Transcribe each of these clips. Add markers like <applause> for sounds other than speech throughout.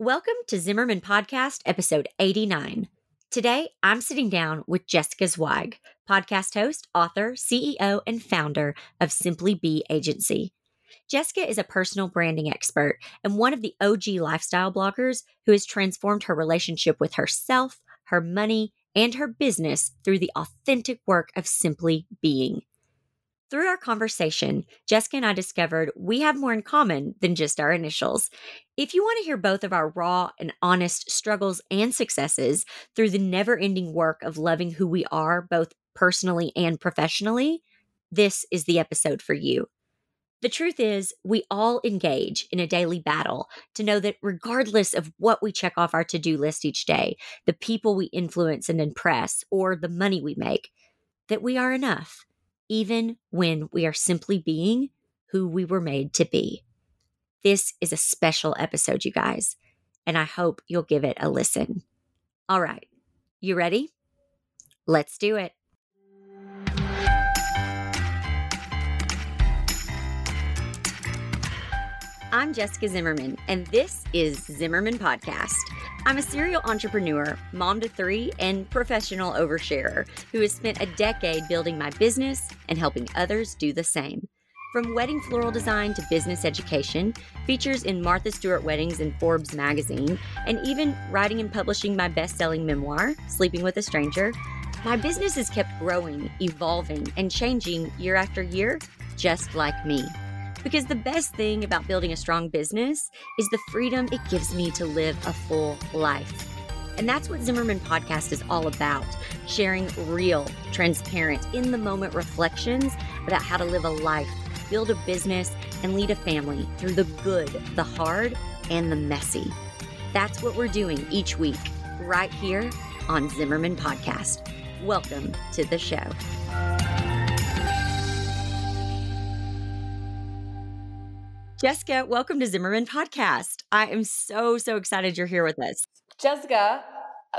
Welcome to Zimmerman Podcast, episode 89. Today, I'm sitting down with Jessica Zweig, podcast host, author, CEO, and founder of Simply Be Agency. Jessica is a personal branding expert and one of the OG lifestyle bloggers who has transformed her relationship with herself, her money, and her business through the authentic work of simply being. Through our conversation, Jessica and I discovered we have more in common than just our initials. If you want to hear both of our raw and honest struggles and successes through the never ending work of loving who we are, both personally and professionally, this is the episode for you. The truth is, we all engage in a daily battle to know that regardless of what we check off our to do list each day, the people we influence and impress, or the money we make, that we are enough even when we are simply being who we were made to be. This is a special episode, you guys, and I hope you'll give it a listen. All right, you ready? Let's do it. I'm Jessica Zimmerman, and this is Zimmerman Podcast. I'm a serial entrepreneur, mom to three, and professional oversharer who has spent a decade building my business and helping others do the same. From wedding floral design to business education, features in Martha Stewart Weddings and Forbes magazine, and even writing and publishing my best selling memoir, Sleeping with a Stranger, my business has kept growing, evolving, and changing year after year, just like me. Because the best thing about building a strong business is the freedom it gives me to live a full life. And that's what Zimmerman Podcast is all about sharing real, transparent, in the moment reflections about how to live a life, build a business, and lead a family through the good, the hard, and the messy. That's what we're doing each week, right here on Zimmerman Podcast. Welcome to the show. Jessica, welcome to Zimmerman Podcast. I am so, so excited you're here with us. Jessica,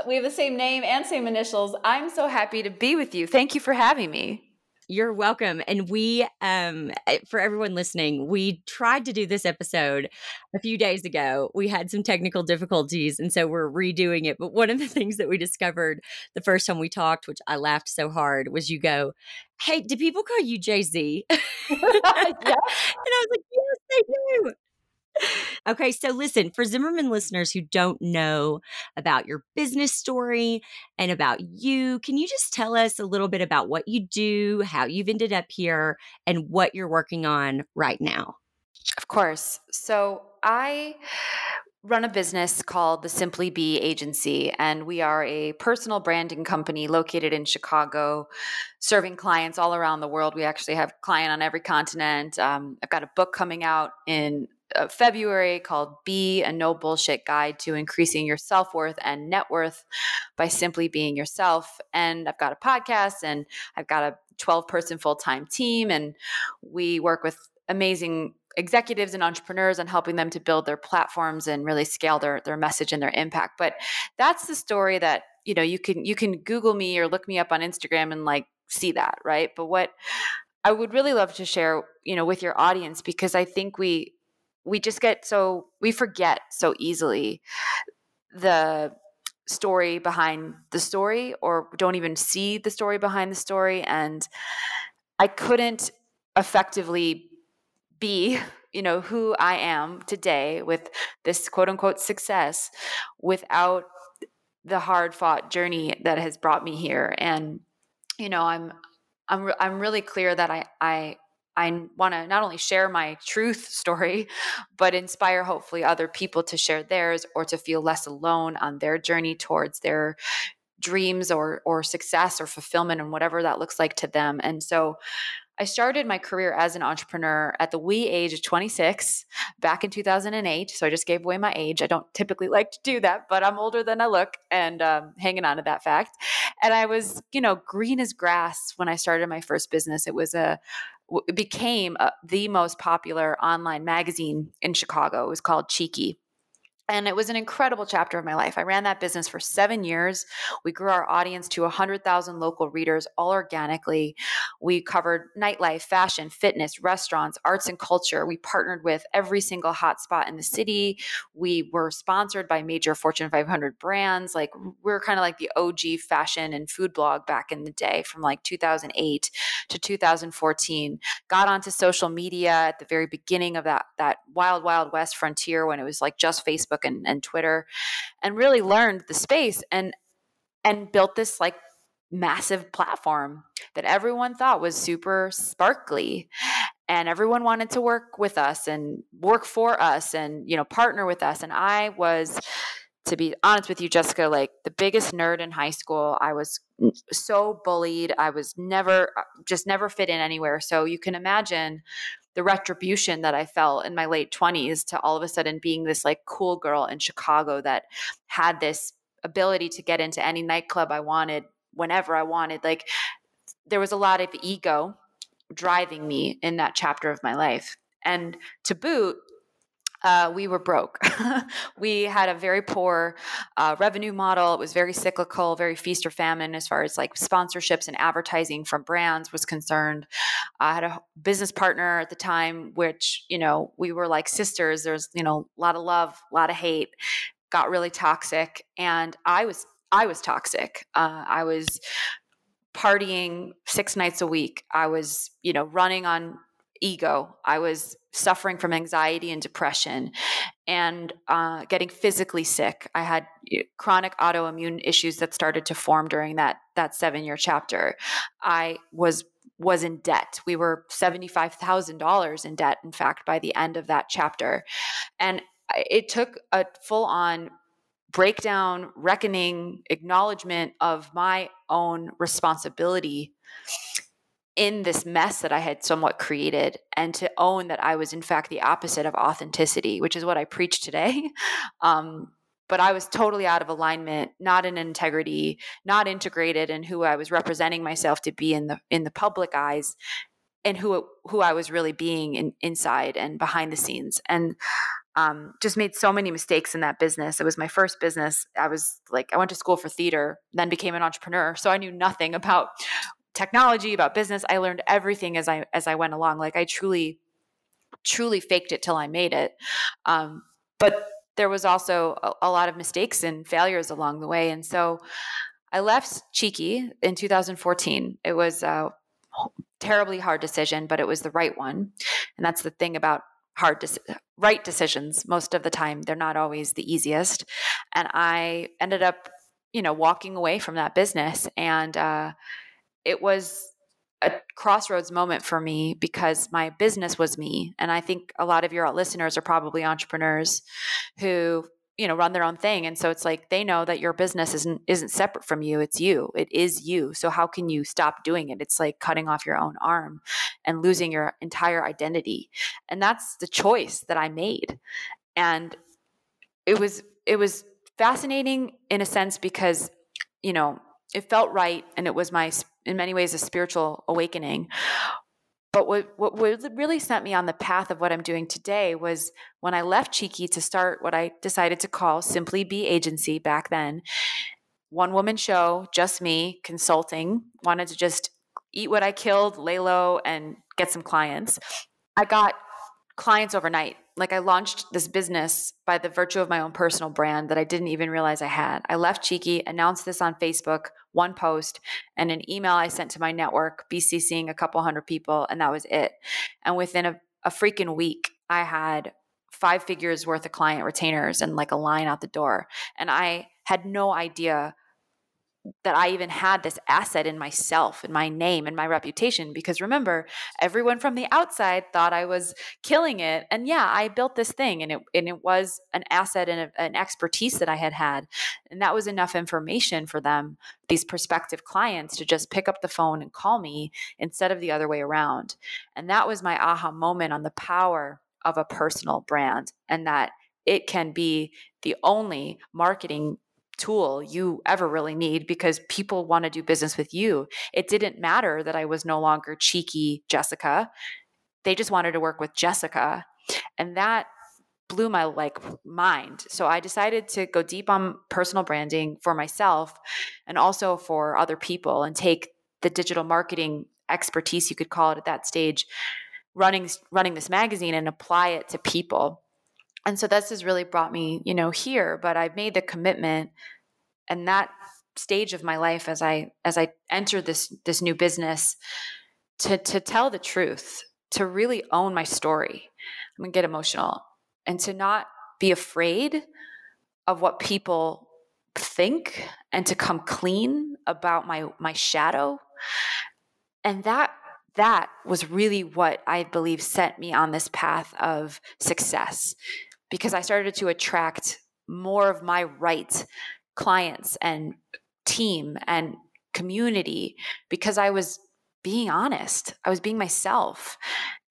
we have the same name and same initials. I'm so happy to be with you. Thank you for having me. You're welcome. And we, um, eh, for everyone listening, we tried to do this episode a few days ago. We had some technical difficulties, and so we're redoing it. But one of the <laughs> things that we discovered the first time we talked, which I laughed so hard, was you go, Hey, do people call you Jay Z? yeah. And I was like, Yes, they do okay, so listen, for Zimmerman listeners who don't know about your business story and about you, can you just tell us a little bit about what you do, how you've ended up here, and what you're working on right now? Of course. So I run a business called the Simply Be Agency, and we are a personal branding company located in Chicago, serving clients all around the world. We actually have client on every continent. Um, I've got a book coming out in uh, February called Be a No Bullshit Guide to Increasing Your Self Worth and Net Worth by Simply Being Yourself. And I've got a podcast and I've got a 12 person full time team. And we work with amazing executives and entrepreneurs and helping them to build their platforms and really scale their their message and their impact. But that's the story that you know you can you can google me or look me up on instagram and like see that right? But what i would really love to share you know with your audience because i think we we just get so we forget so easily the story behind the story or don't even see the story behind the story. And i couldn't effectively be you know who i am today with this quote unquote success without the hard fought journey that has brought me here and you know i'm i'm i'm really clear that i i I want to not only share my truth story, but inspire hopefully other people to share theirs or to feel less alone on their journey towards their dreams or or success or fulfillment and whatever that looks like to them. And so I started my career as an entrepreneur at the wee age of 26 back in 2008. So I just gave away my age. I don't typically like to do that, but I'm older than I look and um, hanging on to that fact. And I was, you know, green as grass when I started my first business. It was a, it became uh, the most popular online magazine in Chicago. It was called Cheeky. And it was an incredible chapter of my life. I ran that business for seven years. We grew our audience to 100,000 local readers all organically. We covered nightlife, fashion, fitness, restaurants, arts, and culture. We partnered with every single hotspot in the city. We were sponsored by major Fortune 500 brands. Like, we are kind of like the OG fashion and food blog back in the day from like 2008 to 2014. Got onto social media at the very beginning of that, that wild, wild west frontier when it was like just Facebook Facebook and, and Twitter and really learned the space and and built this like massive platform that everyone thought was super sparkly and everyone wanted to work with us and work for us and you know partner with us and i was to be honest with you jessica like the biggest nerd in high school i was so bullied i was never uh, just never fit in anywhere so you can imagine the retribution that I felt in my late 20s to all of a sudden being this like cool girl in Chicago that had this ability to get into any nightclub I wanted whenever I wanted. Like there was a lot of ego driving me in that chapter of my life. And to boot, uh, we were broke. <laughs> we had a very poor uh, revenue model. It was very cyclical, very feast or famine as far as like sponsorships and advertising from brands was concerned. I had a business partner at the time, which, you know, we were like sisters. There's, you know, a lot of love, a lot of hate, got really toxic. And I was, I was toxic. Uh, I was partying six nights a week. I was, you know, running on ego. I was suffering from anxiety and depression and uh, getting physically sick. I had chronic autoimmune issues that started to form during that that seven year chapter. I was was in debt. We were $75,000 in debt, in fact, by the end of that chapter. And it took a full on breakdown, reckoning, acknowledgement of my own responsibility in this mess that I had somewhat created and to own that I was, in fact, the opposite of authenticity, which is what I preach today. <laughs> Um, but I was totally out of alignment, not in integrity, not integrated in who I was representing myself to be in the in the public eyes, and who who I was really being in, inside and behind the scenes, and um, just made so many mistakes in that business. It was my first business. I was like, I went to school for theater, then became an entrepreneur, so I knew nothing <laughs> about technology, about business. I learned everything as I as I went along. Like I truly, truly faked it till I made it. Um, but there was also a, a lot of mistakes and failures along the way, and so I left Cheeky in 2014. It was a terribly hard decision, but it was the right one. And that's the thing about hard de- right decisions. Most of the time, they're not always the easiest. And I ended up, you know, walking away from that business and. Uh, it was a crossroads moment for me because my business was me. And i think a lot of your listeners are probably entrepreneurs who you know run their own thing. And so it's like they know that your business isn't isn't separate from you. It's you. It is you. So how can you stop doing it? It's like cutting off your own arm and losing your entire identity. And that's the choice that i made. And it was it was fascinating in a sense because you know it felt right and it was my in many ways a spiritual awakening but what, what really sent me on the path of what I'm doing today was when I left Cheeky to start what I decided to call Simply Be Agency back then. One woman show, just me, consulting, wanted to just eat what I killed, lay low, and get some clients. I got clients overnight. Like I launched this business by the virtue of my own personal brand that I didn't even realize I had. I left Cheeky, announced this on Facebook, one post, and an email I sent to my network, BCCing a couple hundred people, and that was it. And within a, a freaking week, I had five figures worth of client retainers and like a line out the door. And I had no idea that I even had this asset in myself and my name and my reputation. Because remember, everyone from the outside thought I was killing it. And yeah, I built this thing and it, and it was an asset and a, an expertise that I had had. And that was enough information for them, these prospective clients, to just pick up the phone and call me instead of the other way around. And that was my aha moment on the power of a personal brand and that it can be the only marketing tool you ever really need because people want to do business with you. It didn't matter that I was no longer cheeky Jessica. They just wanted to work with Jessica. And that blew my like mind. So I decided to go deep on personal branding for myself and also for other people and take the digital marketing expertise you could call it at that stage running running this magazine and apply it to people. And so this has really brought me, you know, here, but I've made the commitment and that stage of my life as I as I enter this this new business to to tell the truth, to really own my story. I'm to get emotional and to not be afraid of what people think and to come clean about my my shadow and that that was really what i believe set me on this path of success because i started to attract more of my right clients and team and community because i was being honest. I was being myself.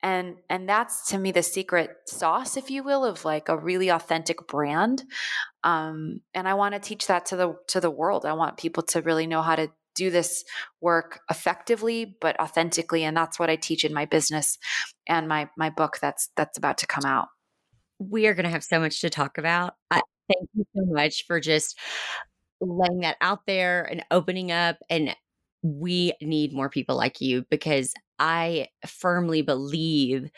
And and that's to me the secret sauce if you will of like a really authentic brand. Um, and i want to teach that to the to the world. I want people to really know how to do this work effectively but authentically and that's what i teach in my business and my my book that's that's about to come out we are going to have so much to talk about I, thank you so much for just laying that out there and opening up and we need more people like you because I firmly believe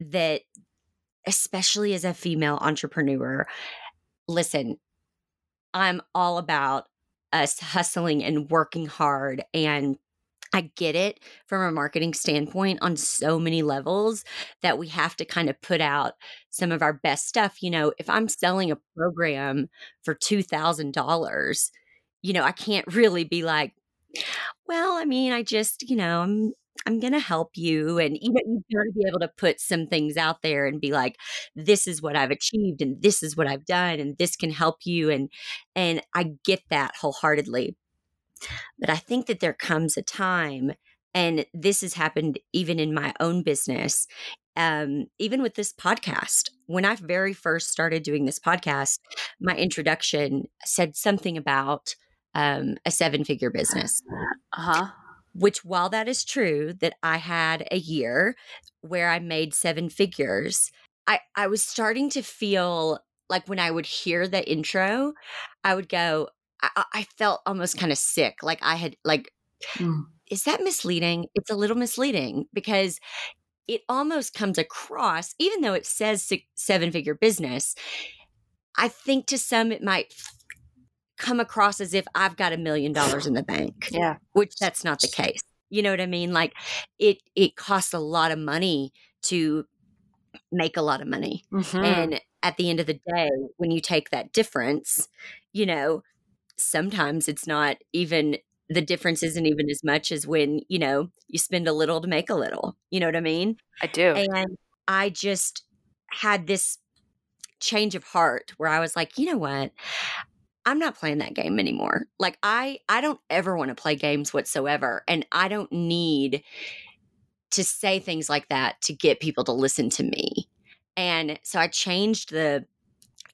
that, especially as a female entrepreneur, listen, I'm all about us hustling and working hard. And I get it from a marketing standpoint on so many levels that we have to kind of put out some of our best stuff. You know, if I'm selling a program for $2,000, you know, I can't <laughs> really be like, well, I mean, I just, you know, I'm I'm going to help you. And you know, you've got to be able to put some things out there and be like, this is what I've achieved and this is what I've done and this can help you. And, and I get that wholeheartedly. But I think that there comes a time, and this has happened even in my own business, um, even with this podcast. When I very first started doing this podcast, my introduction said something about um, a seven figure business. Uh huh which while that is true that I had a year where I made seven figures, I, I was starting to feel like when I would hear the intro, I would go, I, I felt almost kind of sick. Like I had like, mm. is that misleading? It's a little misleading because it almost comes across, even though it says seven figure business, I think to some it might come across as if I've got a million dollars in the bank. Yeah. Which that's not the case. You know what I mean? Like it it costs a lot of money to make a lot of money. Mm-hmm. And at the end of the day, when you take that difference, you know, sometimes it's not even the difference isn't even as much as when, you know, you spend a little to make a little. You know what I mean? I do. And I just had this change of heart where I was like, you know what? I'm not playing that game anymore. Like I I don't ever want to play games whatsoever and I don't need to say things like that to get people to listen to me. And so I changed the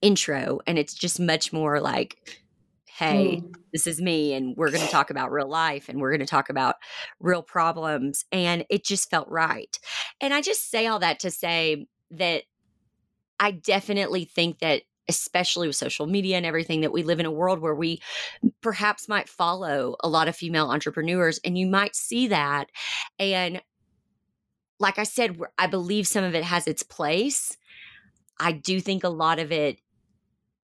intro and it's just much more like hey, mm. this is me and we're going to talk about real life and we're going to talk about real problems and it just felt right. And I just say all that to say that I definitely think that especially with social media and everything, that we live in a world where we perhaps might follow a lot of female entrepreneurs and you might see that. And like I said, I believe some of it has its place. I do think a lot of it,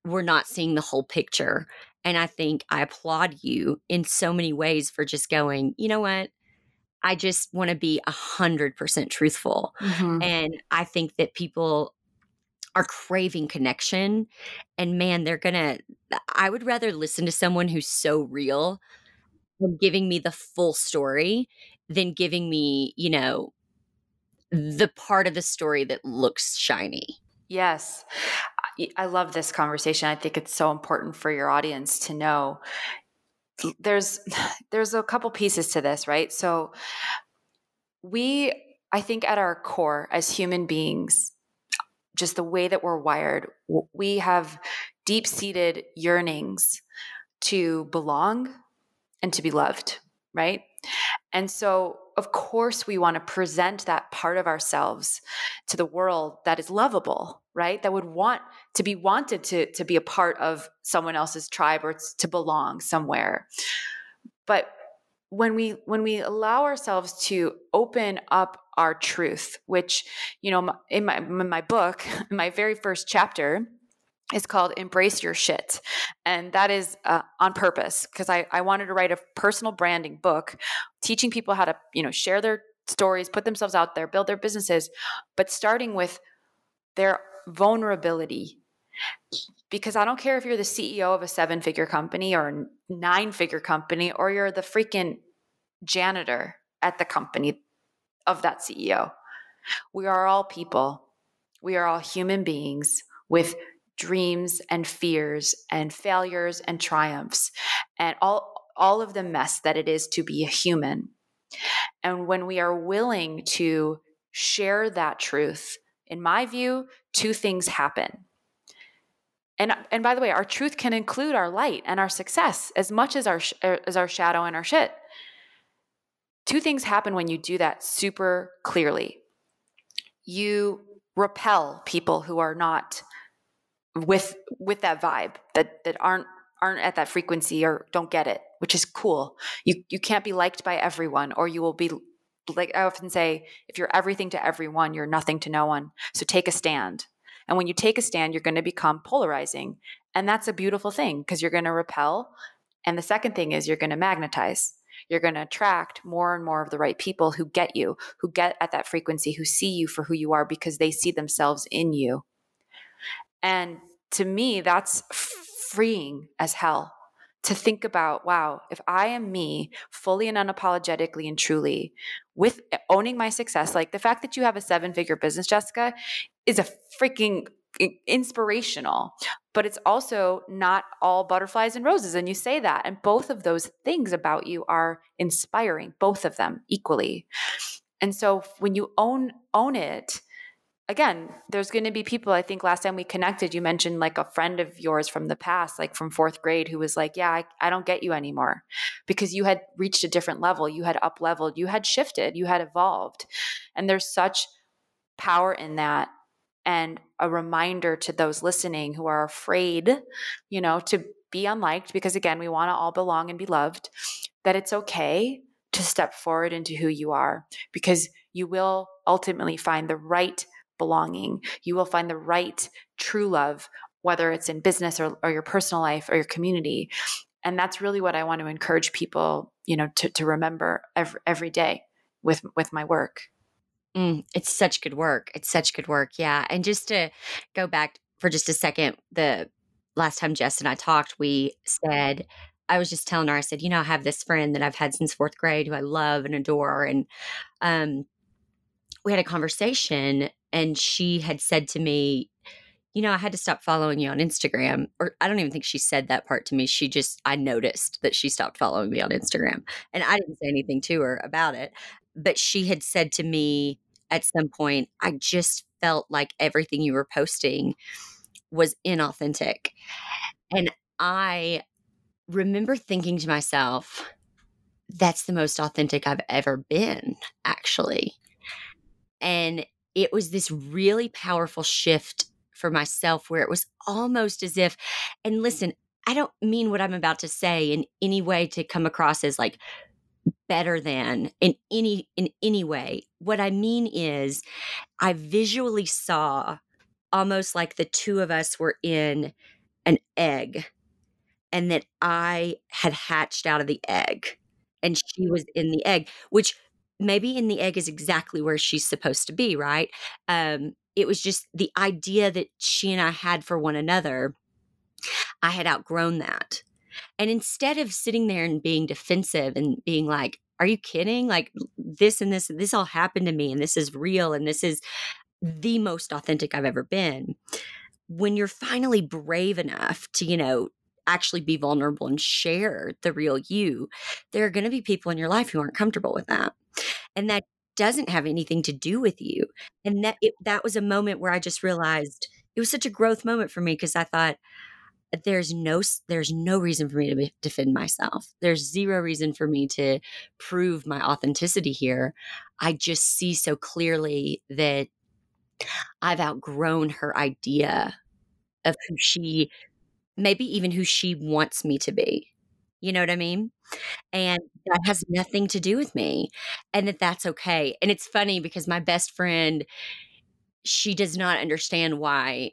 we're not seeing the whole picture. And I think I applaud you in so many ways for just going, you know what? I just want to be a hundred percent truthful. Mm-hmm. And I think that people are craving connection and man they're gonna i would rather listen to someone who's so real than giving me the full story than giving me you know the part of the story that looks shiny yes. I love this conversation. I think it's so important for your audience to know. There's <sighs> there's a couple pieces to this right? So we i think at our core as human beings just the way that we're wired, we have deep seated yearnings to belong and to be loved, right? And so, of course, we want to present that part of ourselves to the world that is lovable, right? That would want to be wanted to, to be a part of someone else's tribe or to belong somewhere. But when we when we allow ourselves to open up our truth which you know in my in my book in <laughs> my very first chapter is called embrace your shit and that is uh, on purpose because I, I wanted to write a personal branding book teaching people how to you know share their stories put themselves out there build their businesses but starting with their vulnerability because I don't care if you're the CEO of a seven figure company or a nine figure company or you're the freaking janitor at the company of that CEO. We are all people. We are all human beings with dreams and fears and failures and triumphs and all all of the mess that it is to be a human. And when we are willing to share that truth, in my view, two things happen. And and by the way, our truth can include our light and our success as much as our er, as our shadow and our shit. Two things happen when you do that super clearly. You repel people who are not with with that vibe that that aren't aren't at that frequency or don't get it, which is cool. You you can't be liked by everyone or you will be like I often say, if you're everything to everyone, you're nothing to no one. So take a stand. And when you take a stand, you're going to become polarizing. And that's a beautiful thing because you're going to repel. And the second thing is you're going to magnetize. You're going to attract more and more of the right people who get you, who get at that frequency, who see you for who you are because they see themselves in you. And to me, that's freeing as hell to think about wow, if I am me fully and unapologetically and truly with eh, owning my success, like the fact that you have a seven figure business, Jessica, is a freaking inspirational but it's also not all butterflies and roses and you say that and both of those things about you are inspiring both of them equally. And so when you own own it again, there's going to be people. I think last time we connected, you mentioned like a friend of yours from the past, like from fourth grade, who was like, Yeah, I, I don't get you anymore because you had reached a different level. You had up leveled, you had shifted, you had evolved. And there's such power in that. And a reminder to those listening who are afraid, you know, to be unliked, because again, we want to all belong and be loved, that it's okay to step forward into who you are because you will ultimately find the right belonging. You will find the right true love, whether it's in business or, or your personal life or your community. And that's really what I want to encourage people, you know, to, to remember every, every day with, with my work. Mm, it's such good work. It's such good work. Yeah. And just to go back for just a second, the last time Jess and I talked, we said, I was just telling her, I said, you know, I have this friend that I've had since fourth grade who I love and adore. And um, we had a conversation and she had said to me, you know, I had to stop following you on Instagram. Or I don't even think she said that part to me. She just, I noticed that she stopped following me on Instagram. And I didn't say anything to her about it. But she had said to me at some point, I just felt like everything you were posting was inauthentic. And I remember thinking to myself, that's the most authentic I've ever been, actually. And it was this really powerful shift for myself where it was almost as if, and listen, I don't mean what I'm about to say in any way to come across as like better than in any in any way. What I mean is I visually saw almost like the two of us were in an egg and that I had hatched out of the egg and she was in the egg, which maybe in the egg is exactly where she's supposed to be, right? Um, it was just the idea that she and I had for one another. I had outgrown that. And instead of sitting there and being defensive and being like, are you kidding? Like this and this, this all happened to me and this is real and this is the most authentic I've ever been. When you're finally brave enough to, you know, actually be vulnerable and share the real you, there are going to be people in your life who aren't comfortable with that. And that doesn't have anything to do with you. And that it, that was a moment where I just realized it was such a growth moment for me because I thought there's no there's no reason for me to defend myself. There's zero reason for me to prove my authenticity here. I just see so clearly that I've outgrown her idea of who she maybe even who she wants me to be. You know what I mean? And that mm-hmm. has nothing to do with me and that that's okay. And it's funny because my best friend she does not understand why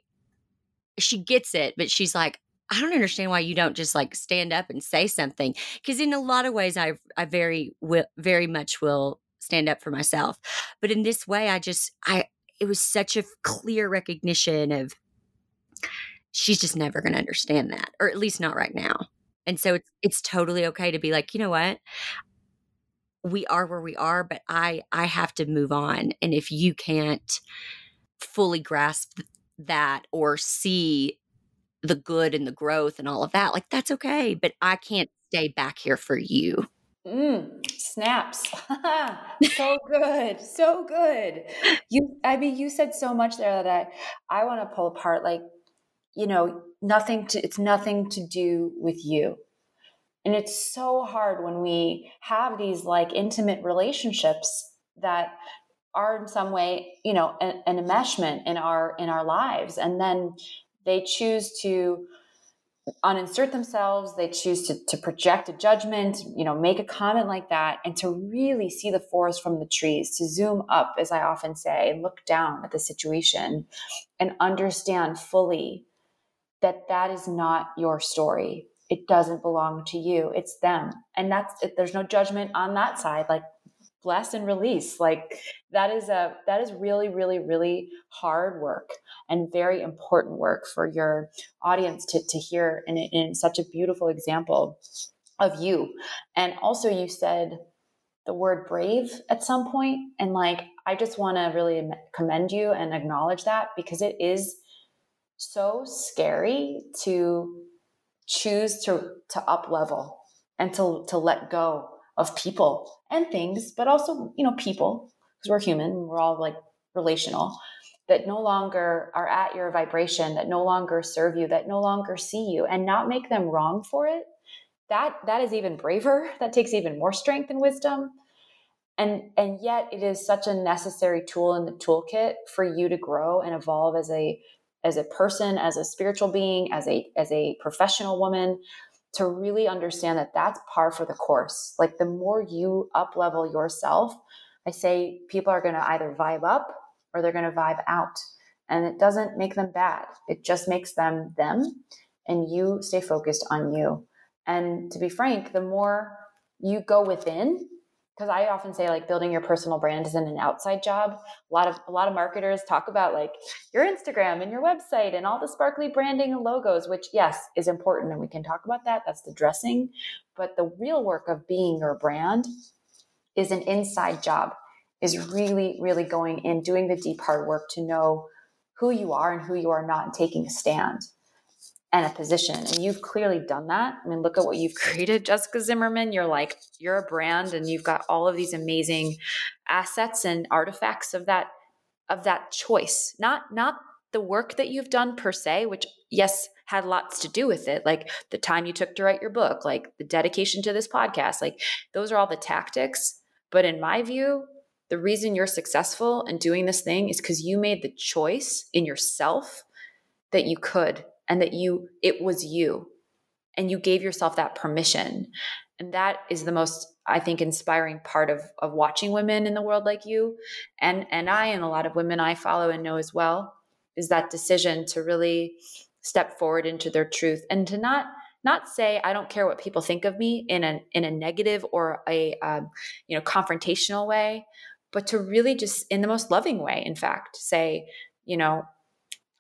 she gets it, but she's like, I don't understand why you don't just like stand up and say something. Because in a lot of ways, I I very will very much will stand up for myself, but in this way, I just I it was such a clear recognition of she's just never going to understand that, or at least not right now. And so it's it's totally okay to be like, you know what, we are where we are, but I I have to move on, and if you can't fully grasp that or see the good and the growth and all of that, like that's okay. But I can't stay back here for you. Mm, snaps. <laughs> so good. So good. You I mean you said so much there that I I want to pull apart like you know, nothing to it's nothing to do with you. And it's so hard when we have these like intimate relationships that are in some way you know an, an enmeshment in our in our lives and then they choose to uninsert themselves they choose to, to project a judgment you know make a comment like that and to really see the forest from the trees to zoom up as i often say and look down at the situation and understand fully that that is not your story. It doesn't belong to you. It's them. And that's there's no judgment on that side. Like bless and release. Like that is a that is really really really hard work and very important work for your audience to, to hear. In, in such a beautiful example of you. And also you said the word brave at some point. And like i just want to really commend you and acknowledge that because it is so scary to choose to to up level and to to let go of people and things, but also, you know, people, because we're human, we're all like relational, that no longer are at your vibration, that no longer serve you, that no longer see you, and not make them wrong for it. That that is even braver. That takes even more strength and wisdom. And and yet it is such a necessary tool in the toolkit for you to grow and evolve as a as a person, as a spiritual being, as a as a professional woman, to really understand that that's par for the course. Like the more you up level yourself, I say people are going to either vibe up or they're going to vibe out. And it doesn't make them bad, it just makes them them. And you stay focused on you. And to be frank, the more you go within because I often say like building your personal brand isn't an outside job. A lot of a lot of marketers talk about like your Instagram and your website and all the sparkly branding and logos, which yes is important and we can talk about that. That's the dressing, but the real work of being your brand is an inside job. Is really really going in doing the deep hard work to know who you are and who you are not and taking a stand and a position. And you've clearly done that. I mean, look at what you've created, Jessica Zimmerman. You're like, you're a brand and you've got all of these amazing assets and artifacts of that of that choice. Not not the work that you've done per se, which yes, had lots to do with it, like the time you took to write your book, like the dedication to this podcast, like those are all the tactics. But in my view, the reason you're successful in doing this thing is because you made the choice in yourself that you could and that you it was you. And you gave yourself that permission. And that is the most i think inspiring part of of watching women in the world like you. And and i and a lot of women i follow and know as well is that decision to really step forward into their truth and to not not say i don't care what people think of me in a in a negative or a um, you know confrontational way but to really just in the most loving way in fact say you know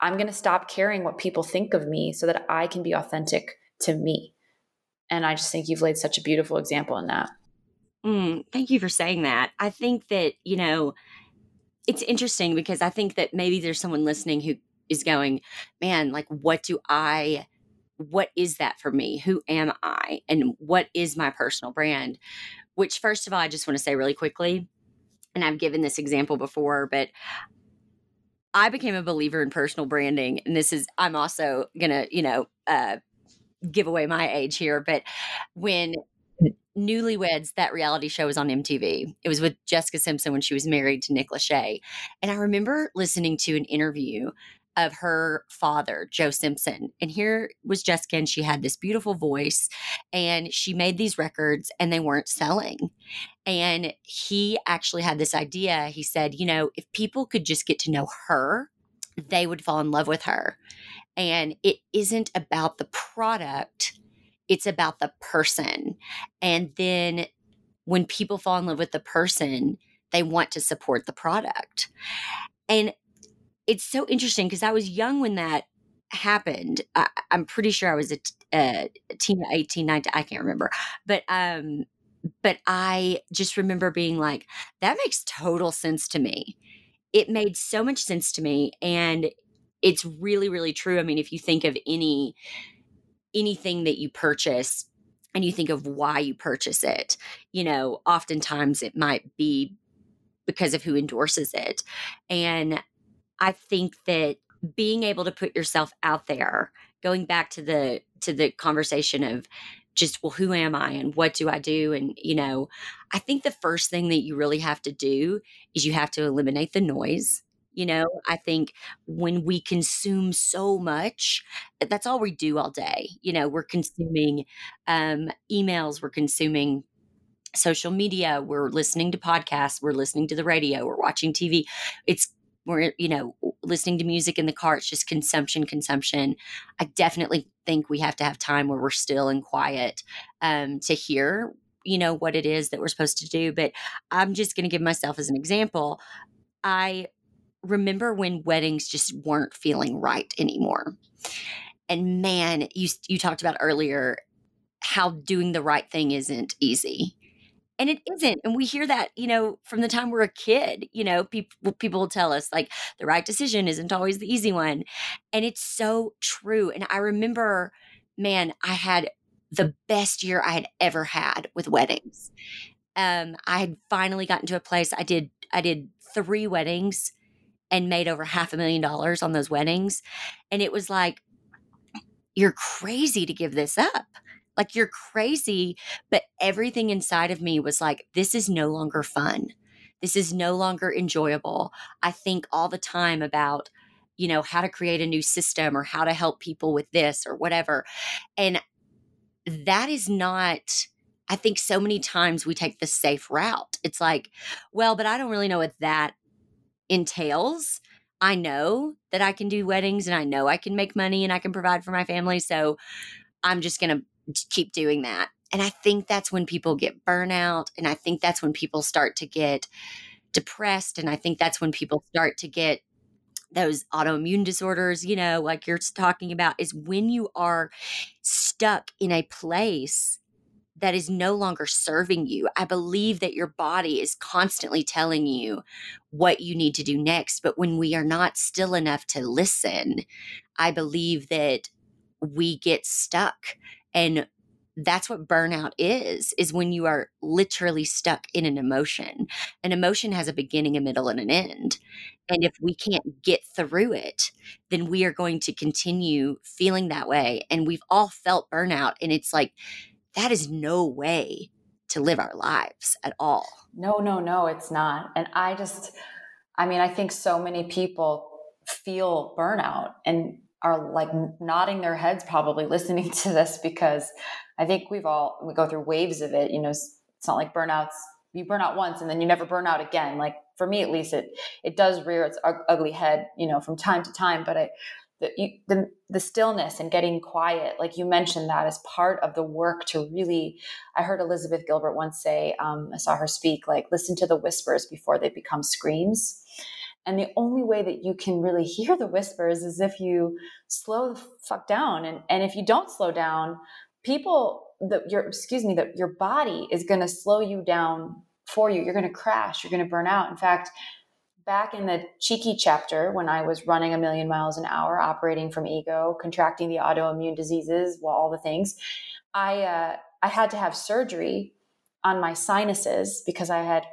I'm going to stop caring what people think of me so that I can be authentic to me. And I just think you've laid such a beautiful example in that. Mm, thank you for saying that. I think that, you know, it's interesting because I think that maybe there's someone listening who is going, man, like, what do I, what is that for me? Who am I? And what is my personal brand? Which, first of all, I just want to say really quickly, and I've given this example before, but I became a believer in personal branding, and this is I'm also gonna you know uh, give away my age here, but when Newlyweds, that reality show was on MTV. It was with Jessica Simpson when she was married to Nick Lachey. And I remember listening to an interview of her father, Joe Simpson. And here was Jessica, and she had this beautiful voice, and she made these records, and they weren't selling. And he actually had this idea. He said, you know, if people could just get to know her, they would fall in love with her. And it isn't about the product it's about the person. And then when people fall in love with the person, they want to support the product. And it's so interesting because I was young when that happened. I, am pretty sure I was a, a, a teen, 18, 19, I can't remember. But, um, but I just remember being like, that makes total sense to me. It made so much sense to me. And it's really, really true. I mean, if you think of any anything that you purchase and you think of why you purchase it, you know, oftentimes it might be because of who endorses it. And I think that being able to put yourself out there, going back to the to the conversation of just well who am i and what do i do and you know i think the first thing that you really have to do is you have to eliminate the noise you know, I think when we consume so much, eh, that's all we do all day. You know, we're consuming um, emails, we're consuming social media, we're listening to podcasts, we're listening to the radio, we're watching TV. It's we're you know listening to music in the car it's just consumption consumption i definitely think we have to have time where we're still and quiet um, to hear you know what it is that we're supposed to do but i'm just going to give myself as an example i remember when weddings just weren't feeling right anymore. And man, you you talked about earlier how doing the right thing isn't easy. And it isn't. And we hear that, you know, from the time we're a kid, you know, people people will tell us like the right decision isn't always the easy one. And it's so true. And I remember, man, I had the best year I had ever had with weddings. Um, I had finally gotten to a place I did I did three weddings and made over half a million dollars on those weddings. And it was like, you're crazy to give this up. Like, you're crazy. But everything inside of me was like, this is no longer fun. This is no longer enjoyable. I think all the time about, you know, how to create a new system or how to help people with this or whatever. And that is not. I think so many times we take the safe route. It's like, well, but I don't really know what that entails. I know that I can do weddings and I know I can make money and I can provide for my family. So I'm just going to keep doing that. And I think that's when people get burnout. And I think that's when people start to get depressed. And I think that's when people start to get those autoimmune disorders, you know, like you're talking about, is when you are stuck in a place that is no longer serving you. I believe that your body is constantly telling you what you need to do next. But when we are not still enough to listen, I believe that we get stuck. And that's what burnout is is when you are literally stuck in an emotion an emotion has a beginning a middle and an end and if we can't get through it then we are going to continue feeling that way and we've all felt burnout and it's like that is no way to live our lives at all. No, no, no, it's not. And I just, I mean, I think so many people feel burnout and are like nodding their heads probably listening to this because I think we've all, we go through waves of it. You know, it's not like burnouts, you burn out once and then you never burn out again. Like for me, at least, it, it does rear its ugly head, you know, from time to time. But I, the, the, the stillness and getting quiet like you mentioned that as part of the work to really i heard elizabeth gilbert once say um, i saw her speak like listen to the whispers before they become screams and the only way that you can really hear the whispers is if you slow the fuck down. And, and if you don't slow down people that your excuse me that your body is going to slow you down for you. You're going to crash. You're going to burn out. In fact back in the cheeky chapter when I was running a million miles an hour, operating from ego, contracting the autoimmune diseases, well, all the things, I uh, I had to have surgery on my sinuses because I had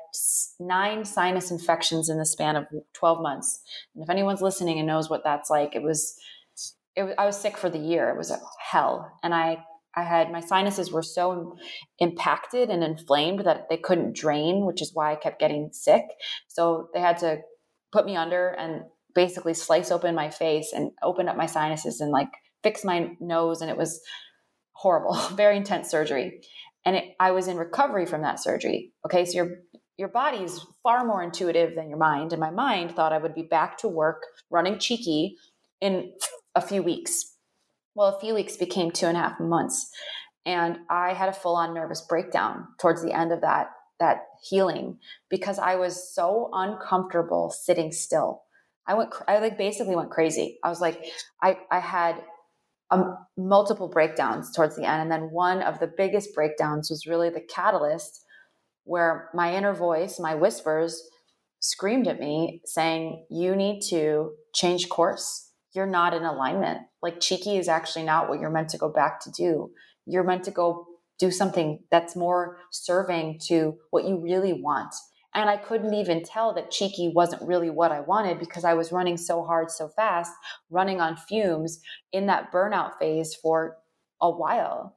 nine sinus infections in the span of 12 months. And if anyone's listening and knows what that's like, it was, it was I was sick for the year. It was a hell. And I I had my sinuses were so impacted and inflamed that they couldn't drain, which is why I kept getting sick. So they had to put me under and basically slice open my face and open up my sinuses and like fix my nose. And it was horrible, <laughs> very intense surgery. And it, I was in recovery from that surgery. Okay, so your your body is far more intuitive than your mind, and my mind thought I would be back to work running cheeky in a few weeks. Well, a few weeks became two and a half months, and I had a full on nervous breakdown towards the end of that that healing because I was so uncomfortable sitting still. I went, I like basically went crazy. I was like, I, I had um, multiple breakdowns towards the end. And then one of the biggest breakdowns was really the catalyst where my inner voice, my whispers, screamed at me saying, You need to change course. You're not in alignment. Like, cheeky is actually not what you're meant to go back to do. You're meant to go do something that's more serving to what you really want. And I couldn't even tell that cheeky wasn't really what I wanted because I was running so hard, so fast, running on fumes in that burnout phase for a while.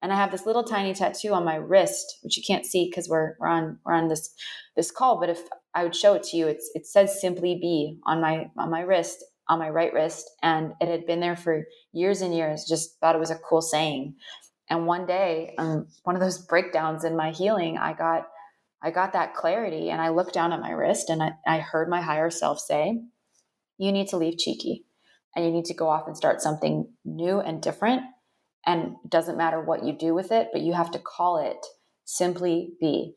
And I have this little tiny tattoo on my wrist, which you can't see because we're, we're on we're on this this call. But if I would show it to you, it's it says simply be on my on my wrist, on my right wrist. And it had been there for years and years. Just thought it was a cool saying. And one day, um, one of those breakdowns in my healing, I got I got that clarity and I looked down at my wrist and I, I heard my higher self say, You need to leave cheeky and you need to go off and start something new and different. And it doesn't matter what you do with it, but you have to call it simply be,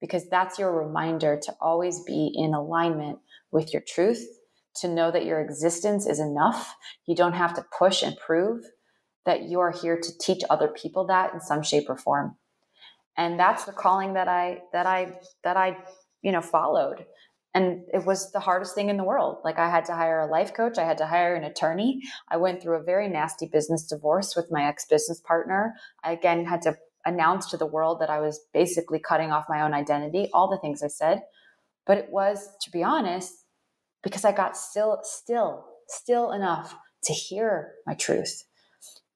because that's your reminder to always be in alignment with your truth, to know that your existence is enough. You don't have to push and prove that you are here to teach other people that in some shape or form and that's the calling that i that i that i you know followed. And it was the hardest thing in the world. Like i had to hire a life coach. I had to hire an attorney. I went through a very nasty business divorce with my ex-business partner. I again had to announce to the world that i was basically cutting off my own identity all the things i said. But it was to be honest because i got still still still enough to hear my truth.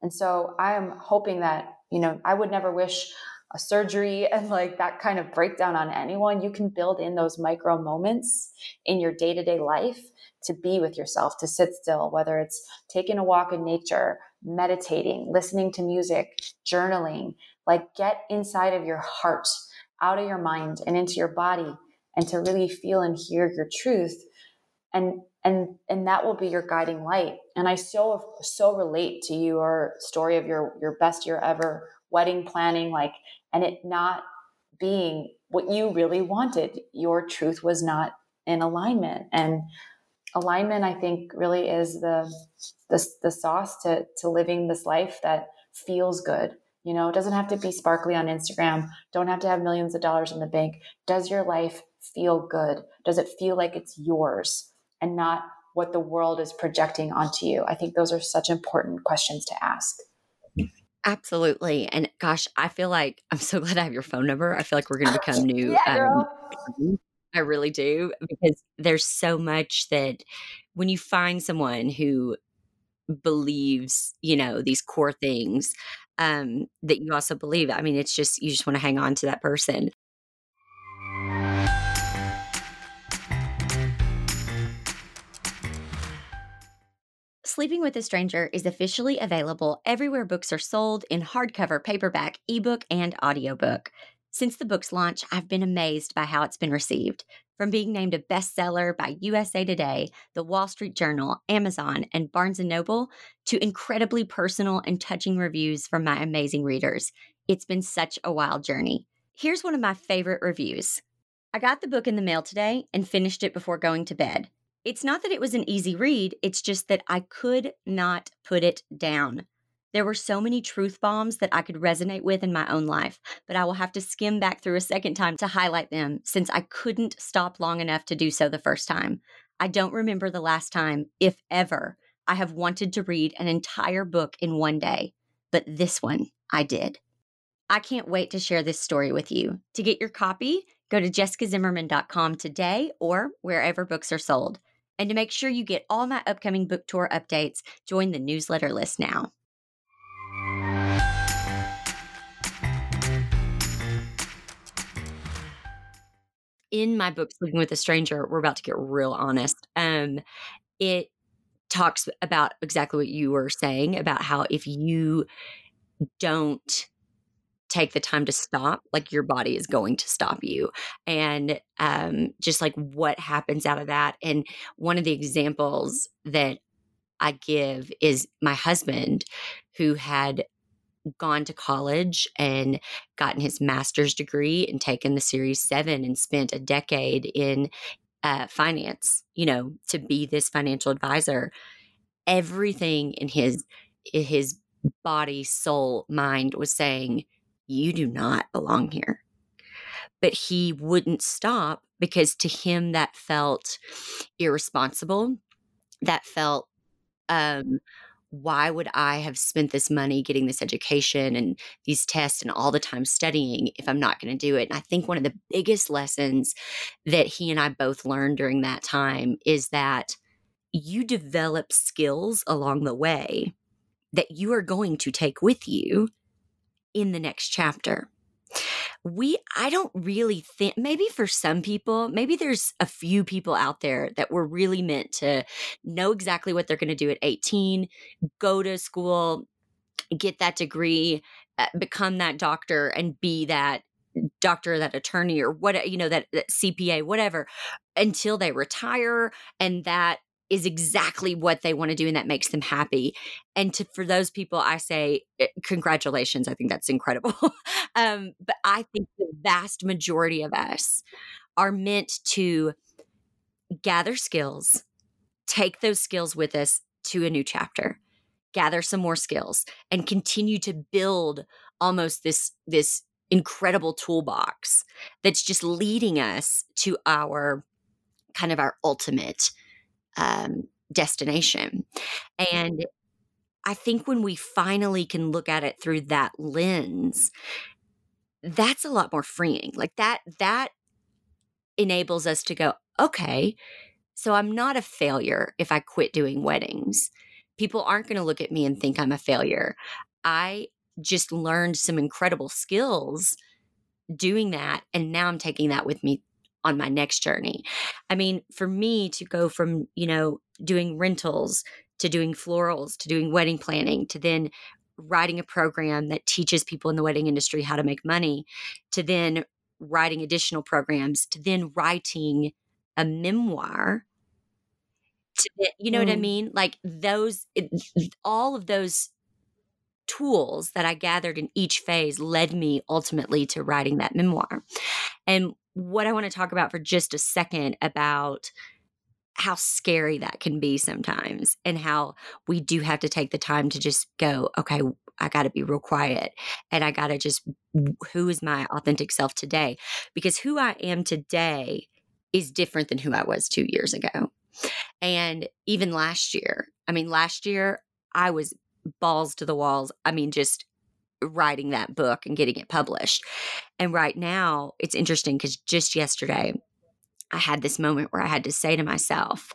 And so i am hoping that you know i would never wish a surgery <laughs> and like that kind of breakdown on anyone, you can build in those micro moments in your day to day life to be with yourself, to sit still, whether it's taking a walk in nature, meditating, listening to music, journaling, like get inside of your heart, out of your mind and into your body and to really feel and hear your truth. And and and that will be your guiding light. And I so so relate to your story of your your best year ever wedding planning like and it not being what you really wanted. Your truth was not in alignment. And alignment, I think, really is the the, the sauce to to living this life that feels good. You know, it doesn't have to be sparkly on Instagram. Don't have to have millions of dollars in the bank. Does your life feel good? Does it feel like it's yours and not what the world is projecting onto you? I think those are such important questions to ask. Absolutely. And gosh, I feel like I'm so glad I have your phone number. I feel like we're going <laughs> to become new. yeah, um, I really do because there's so much that when you find someone who believes, you know, these core things um, that you also believe, I mean, it's just, you just want to hang on to that person. Sleeping with a Stranger is officially available everywhere books are sold in hardcover, paperback, ebook, and audiobook. Since the book's launch, I've been amazed by how it's been received. From being named a bestseller by USA Today, The Wall Street Journal, Amazon, and Barnes & Noble, to incredibly personal and touching reviews from my amazing readers. It's been such a wild journey. Here's one of my favorite reviews. I got the book in the mail today and finished it before going to bed. It's not that it was an easy read, it's just that I could not put it down. There were so many truth bombs that I could resonate with in my own life, but I will have to skim back through a second time to highlight them since I couldn't stop long enough to do so the first time. I don't remember the last time, if ever, I have wanted to read an entire book in one day, but this one I did. I can't wait to share this story with you. To get your copy, Go to jessicazimmerman.com today or wherever books are sold. And to make sure you get all my upcoming book tour updates, join the newsletter list now. In my book, Sleeping with a Stranger, we're about to get real honest. Um, it talks about exactly what you were saying about how if you don't take the time to stop like your body is going to stop you. And um just like what happens out of that and one of the examples that i give is my husband who had gone to college and gotten his master's degree and taken the series 7 and spent a decade in uh, finance you know to be this financial advisor. Everything in his in his body soul mind was saying you do not belong here. But he wouldn't stop because to him that felt irresponsible. That felt, um, why would I have spent this money getting this education and these tests and all the time studying if I'm not going to do it? And I think one of the biggest lessons that he and I both learned during that time is that you develop skills along the way that you are going to take with you in the next chapter. We, I don't really think, maybe for some people, maybe there's a few people out there that were really meant to know exactly what they're going to do at 18, go to school, get that degree, uh, become that doctor, and be that doctor, that attorney, or what, you know, that, that CPA, whatever, until they retire. And that is exactly what they want to do and that makes them happy. And to for those people i say eh, congratulations i think that's incredible. <laughs> Um, but i think the vast majority of us are meant to gather skills take those skills with us to a new chapter gather some more skills and continue to build almost this this incredible toolbox that's just leading us to our kind of our ultimate um, destination. And I think when we finally can look at it through that lens, that's a lot more freeing. Like that, that enables us to go, okay, so I'm not a failure if I quit doing weddings. People aren't going to look at me and think I'm a failure. I just learned some incredible skills doing that. And now I'm taking that with me on my next journey. I mean, for me to go from, you know, doing rentals to doing florals to doing wedding planning to then writing a program that teaches people in the wedding industry how to make money to then writing additional programs to then writing a memoir to, you know mm. what i mm. mean like those it, all of those tools that i gathered in each phase led me ultimately to writing that memoir and what I want to talk about for just a second about how scary that can be sometimes and how we do have to take the time to just go, okay, I got to be real quiet and I got to just, who is my authentic self today? Because who I am today is different than who I was two years ago. And even last year, I mean, last year I was balls to the walls. I mean, just writing that book and getting it published. And right now, it's interesting because just yesterday, I had this moment where I had to say to myself,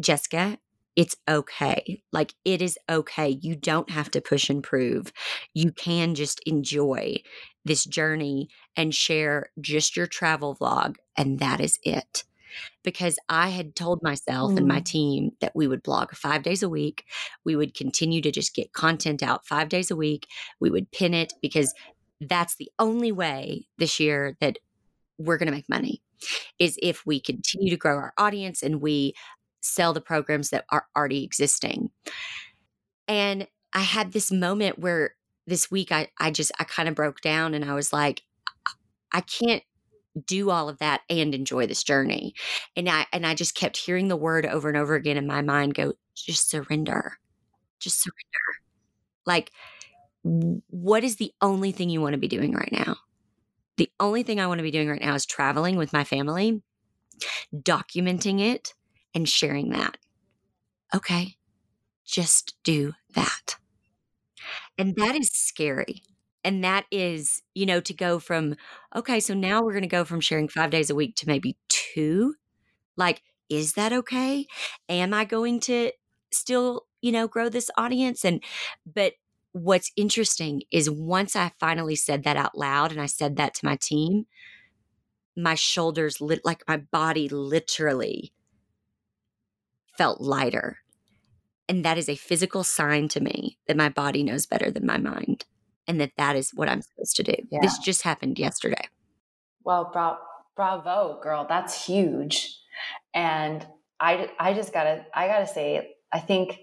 Jessica, it's okay. Like, it is okay. You don't have to push and prove. You can just enjoy this journey and share just your travel vlog, and that is it because I had told myself mm. and my mm. team that we would blog five days a week. We would continue to just get content out five days a week. We would pin it because that's the only way this year that we're going to make money is if we continue to grow our audience and we sell the programs that are already existing. And I had this moment where this week I, I just I kind of broke down and I was like, I can't do all of that and enjoy this journey. And I and I just kept hearing the word over and over again in my mind go just surrender. Just surrender. Like what is the only thing you want to be doing right now? The only thing I want to be doing right now is traveling with my family, documenting it and sharing that. Okay. Just do that. And that is scary and that is you know to go from okay so now we're going to go from sharing five days a week to maybe two? Like is that okay? Am i going to still you know grow this audience? And but what's interesting is once i finally said that out loud and i said that to my team my shoulders lit like my body literally felt lighter. And that is a physical sign to me that my body knows better than my mind and that that is what I'm supposed to do. Yeah. This just happened yesterday. Well, bra- bravo, girl. That's huge. And I, I just gotta, I gotta say, I think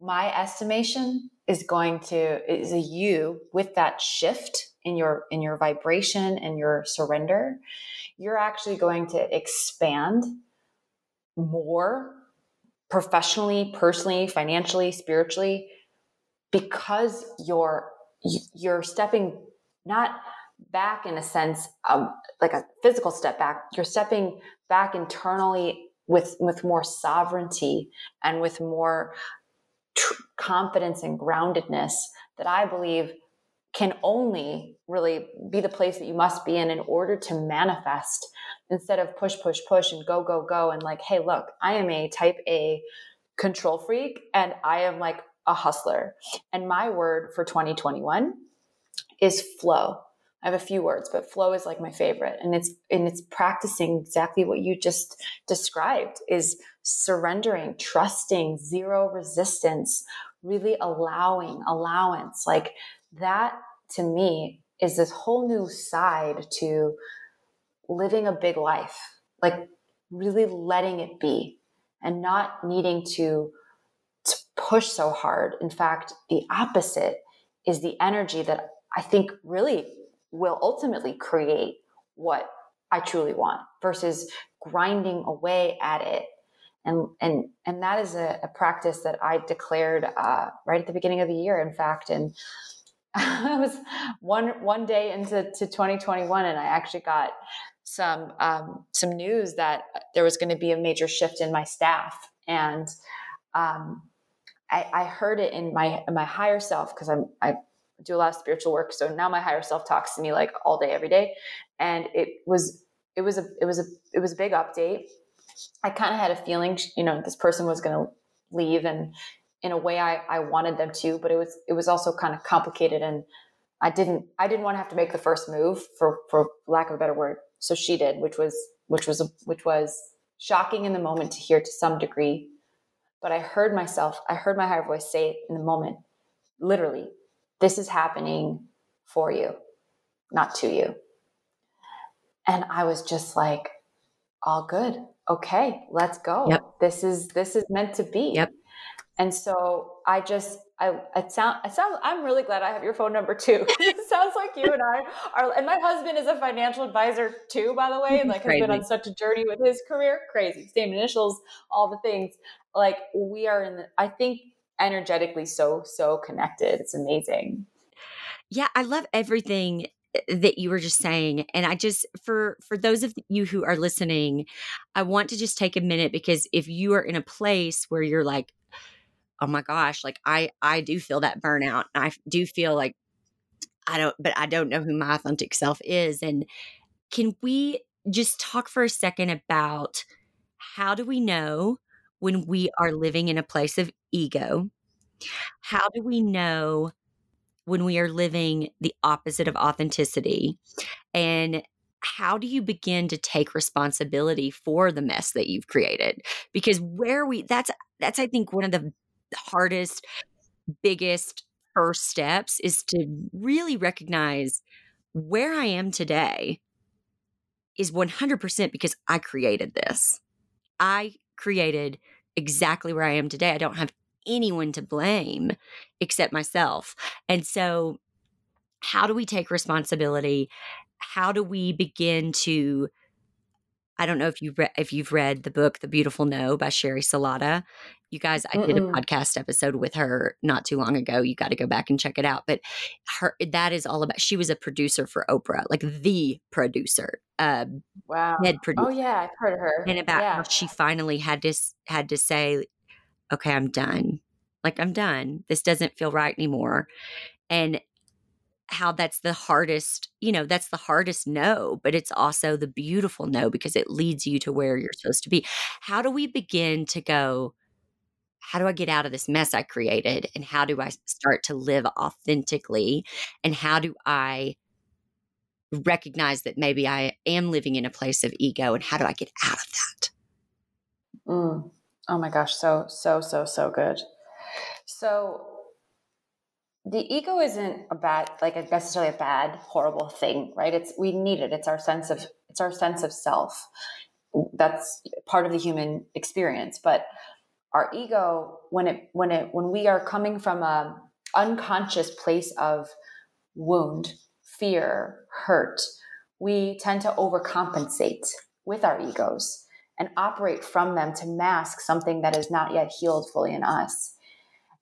my estimation is going to is a you with that shift in your in your vibration and your surrender you're actually going to expand more professionally personally financially spiritually because you're Mm-hmm. you're stepping not back in a sense of like a physical step back you're stepping back internally with with more sovereignty and with more tr- confidence and groundedness that i believe can only really be the place that you must be in in order to manifest instead of push push push and go go go and like hey look i am a type a control freak and i am like a hustler. And my word for 2021 is flow. I have a few words, but flow is like my favorite. And it's and it's practicing exactly what you just described is surrendering, trusting, zero resistance, really allowing, allowance. Like that to me is this whole new side to living a big life. Like really letting it be and not needing to push so hard. In fact, the opposite is the energy that I think really will ultimately create what I truly want versus grinding away at it. And, and, and that is a, a practice that I declared uh, right at the beginning of the year, in fact. And <laughs> I was one, one day into to 2021 and I actually got some, um, some news that there was going to be a major shift in my staff. And um, I, I heard it in my in my higher self because I'm I do a lot of spiritual work. So now my higher self talks to me like all day, every day. And it was it was a it was a it was a big update. I kind of had a feeling, you know, this person was going to leave, and in a way, I I wanted them to, but it was it was also kind of complicated, and I didn't I didn't want to have to make the first move for for lack of a better word. So she did, which was which was which was shocking in the moment to hear to some degree but I heard myself, I heard my higher voice say it in the moment, literally, this is happening for you, not to you. And I was just like, all good. Okay, let's go. Yep. This is this is meant to be. Yep. And so I just I it sound I sound I'm really glad I have your phone number too. <laughs> it sounds like you and I are and my husband is a financial advisor too, by the way, and <laughs> like Crazy. has been on such a journey with his career. Crazy. Same initials, all the things. Like we are in the I think energetically so, so connected. It's amazing. Yeah, I love everything eh, that you were just saying and i just for for those of you who are listening i want to just take a minute because if you are in a place where you're like oh my gosh, like I I do feel that burnout. I do feel like I don't but I don't know who my authentic self is and can we just talk for a second about how do we know when we are living in a place of ego? How do we know when we are living the opposite of authenticity? And how do you begin to take responsibility for the mess that you've created? Because where we that's that's I think one of the hardest, biggest first steps is to really recognize where I am today is 100% because I created this. I created exactly where I am today. I don't have anyone to blame except myself. And so, how do we take responsibility? How do we begin to I don't know if you re- if you've read the book The Beautiful No by Sheri Salata. You guys, I Mm-mm. did a podcast episode with her not too long ago. You got to go back and check it out. But her that is all about. She was a producer for Oprah, like the producer. Uh, wow. Head producer. Oh yeah, I've heard of her. And about yeah. how she finally had to had to say, "Okay, I'm done. Like I'm done. This doesn't feel right anymore." And how that's the hardest, you know, that's the hardest no, but it's also the beautiful no because it leads you to where you're supposed to be. How do we begin to go, how do I get out of this mess I created? And how do I start to live authentically? And how do I recognize that maybe I am living in a place of ego and how do I get out of that? Mm. Oh my gosh, so, so, so, so good. So, the ego isn't a bad like necessarily a bad horrible thing right? It's we need it. It's our sense of it's our sense of self. That's part of the human experience. But our ego when it when it when we are coming from a unconscious place of wound fear hurt we tend to overcompensate with our egos and operate from them to mask something that is not yet healed fully in us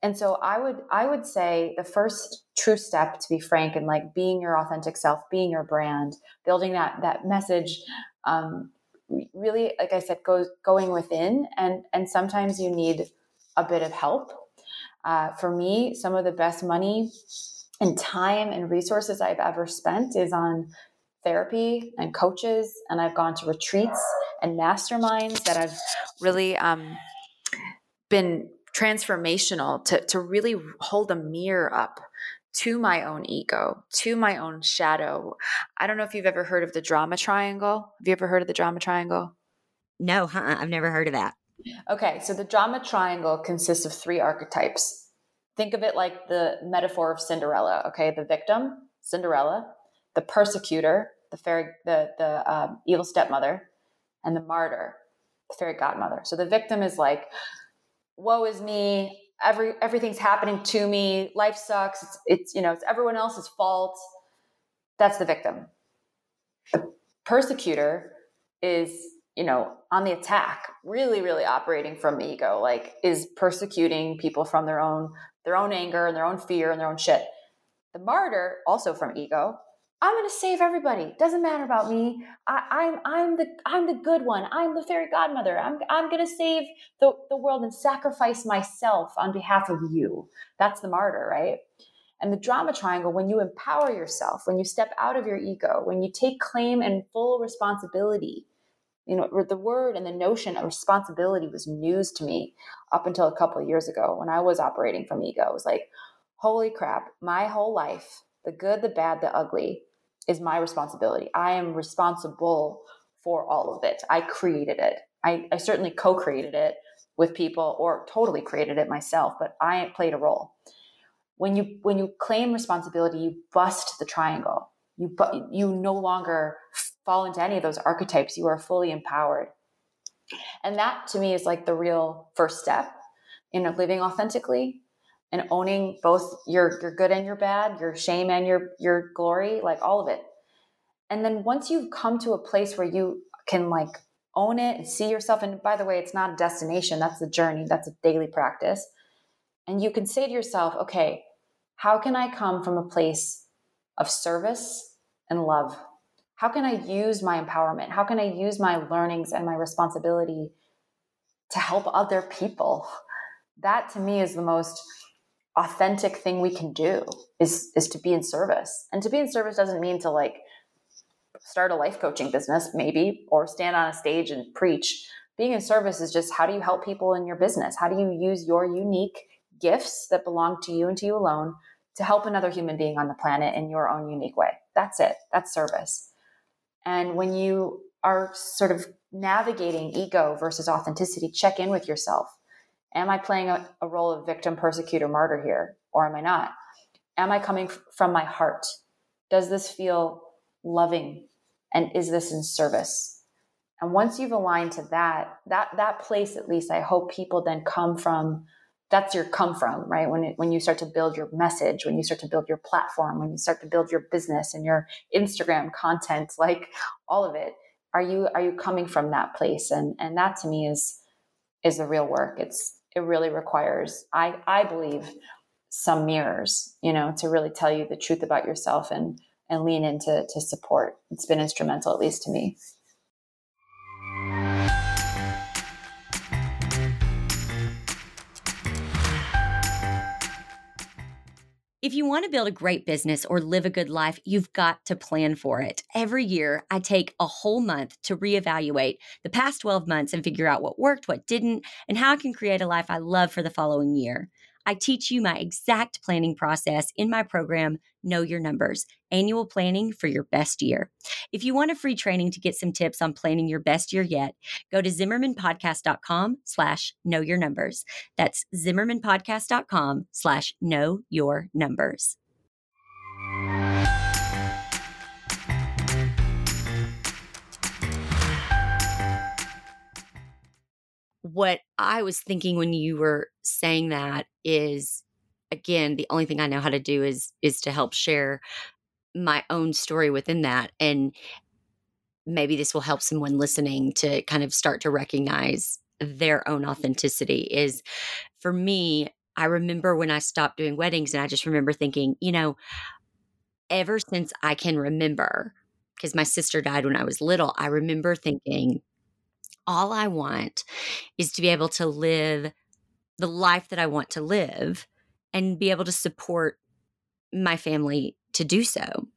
and so i would i would say the first true step to be frank and like being your authentic self being your brand building that that message um, really like i said goes going within and and sometimes you need a bit of help. Uh, for me some of the best money and time and resources i've ever spent is on therapy and coaches and i've gone to retreats and masterminds that I've really um, been transformational to, to really hold a mirror up to my own ego, to my own shadow. I don't know if you've ever heard of the drama triangle. Have you ever heard of the drama triangle? No, huh? I've never heard of that. Okay, so the drama triangle consists of three archetypes. Think of it like the metaphor of Cinderella. Okay, the victim, Cinderella, the persecutor, the fairy, the the um, evil stepmother, and the martyr, the fairy godmother. So the victim is like, "Woe is me! every everything's happening to me life sucks it's, it's you know it's everyone else's fault that's the victim the persecutor is you know on the attack really really operating from ego like is persecuting people from their own their own anger and their own fear and their own shit the martyr also from ego I'm going to save everybody. Doesn't matter about me. I, am I'm, I'm the I'm the good one. I'm the fairy godmother. I'm I'm going to save the, the world and sacrifice myself on behalf of you. That's the martyr, right? And the drama triangle, when you empower yourself, when you step out of your ego, when you take claim and full responsibility, you know, the word and the notion of responsibility was news to me up until a couple of years ago when I was operating from ego. It was like, holy crap, my whole life the good, the bad, the ugly is my responsibility. I am responsible for all of it. I created it. I, I certainly co created it with people or totally created it myself, but I played a role. When you when you claim responsibility, you bust the triangle. You bu- you no longer fall into any of those archetypes. You are fully empowered, and that to me is like the real first step in living authentically and owning both your your good and your bad, your shame and your your glory, like all of it. And then once you've come to a place where you can like own it and see yourself and by the way, it's not a destination, that's a journey, that's a daily practice. And you can say to yourself, okay, how can I come from a place of service and love? How can I use my empowerment? How can I use my learnings and my responsibility to help other people? That to me is the most authentic thing we can do is is to be in service. And to be in service doesn't mean to like start a life coaching business maybe or stand on a stage and preach. Being in service is just how do you help people in your business? How do you use your unique gifts that belong to you and to you alone to help another human being on the planet in your own unique way? That's it. That's service. And when you are sort of navigating ego versus authenticity, check in with yourself Am I playing a, a role of victim, persecutor, martyr here, or am I not? Am I coming f- from my heart? Does this feel loving? And is this in service? And once you've aligned to that, that that place at least, I hope people then come from. That's your come from, right? When it, when you start to build your message, when you start to build your platform, when you start to build your business and your Instagram content, <laughs> like all of it, are you are you coming from that place? And and that to me is is the real work. It's it really requires, I, I believe, some mirrors, you know, to really tell you the truth about yourself and and lean into to support. It's been instrumental, at least to me. If you want to build a great business or live a good life, you've got to plan for it. Every year, I take a whole month to reevaluate the past 12 months and figure out what worked, what didn't, and how I can create a life I love for the following year. I teach you my exact planning process in my program, Know Your Numbers Annual Planning for Your Best Year. If you want a free training to get some tips on planning your best year yet, go to zimmermanpodcast.com slash know your numbers. That's zimmermanpodcast.com slash know your numbers. What I was thinking when you were saying that is again the only thing I know how to do is is to help share my own story within that and maybe this will help someone listening to kind of start to recognize their own authenticity is for me I remember when I stopped doing weddings and I just remember thinking, you know, ever since I can remember because my sister died when I was little, I remember thinking all I want is to be able to live the life that I want to live and be able to support my family to do so.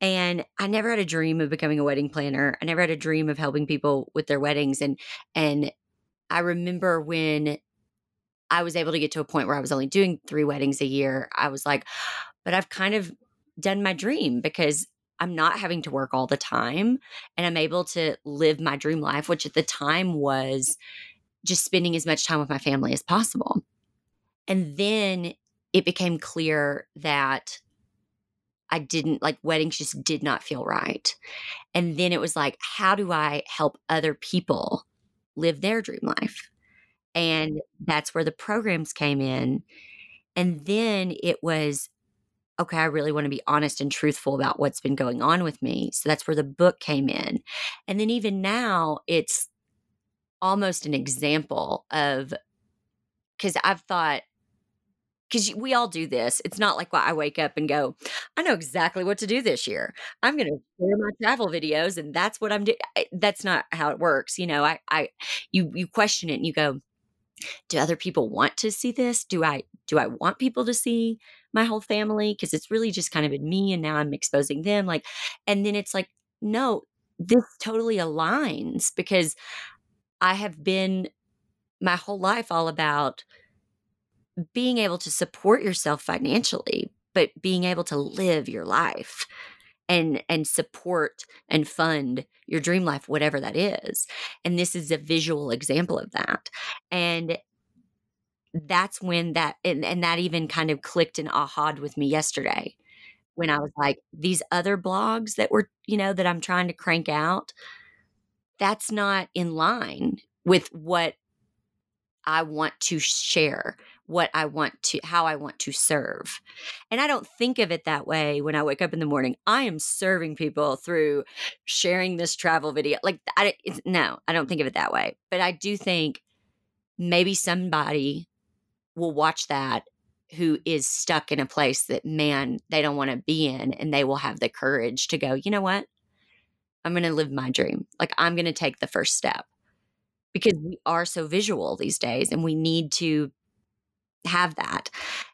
And I never had a dream of becoming a wedding planner. I never had a dream of helping people with their weddings and and I remember when I was able to get to a point where I was only doing 3 weddings a year, I was like, but I've kind of done my dream because I'm not having to work all the time and I'm able to live my dream life, which at the time was just spending as much time with my family as possible. And then it became clear that I didn't like weddings just did not feel right. And then it was like, how do I help other people live their dream life? And that's where the programs came in. And then it was okay, I really want to be honest and truthful about what's been going on with me. So that's where the book came in. And then even now, it's almost an example of because I've thought, because we all do this. It's not like well, I wake up and go, I know exactly what to do this year. I'm going to share my travel videos, and that's what I'm doing. That's not how it works. You know, I, I, you, you question it, and you go, do other people want to see this? Do I, do I want people to see my whole family because it's really just kind of been me and now I'm exposing them like and then it's like no this totally aligns because I have been my whole life all about being able to support yourself financially but being able to live your life and and support and fund your dream life whatever that is and this is a visual example of that and that's when that and, and that even kind of clicked and ahaed with me yesterday when I was like, these other blogs that were, you know, that I'm trying to crank out, that's not in line with what I want to share, what I want to, how I want to serve. And I don't think of it that way when I wake up in the morning. I am serving people through sharing this travel video. Like, I, no, I don't think of it that way. But I do think maybe somebody will watch that who is stuck in a place that man they don't want to be in and they will have the courage to go you know what? I'm going to live my dream. Like i'm going to take the first step. Because we are so visual these days and we need to have that.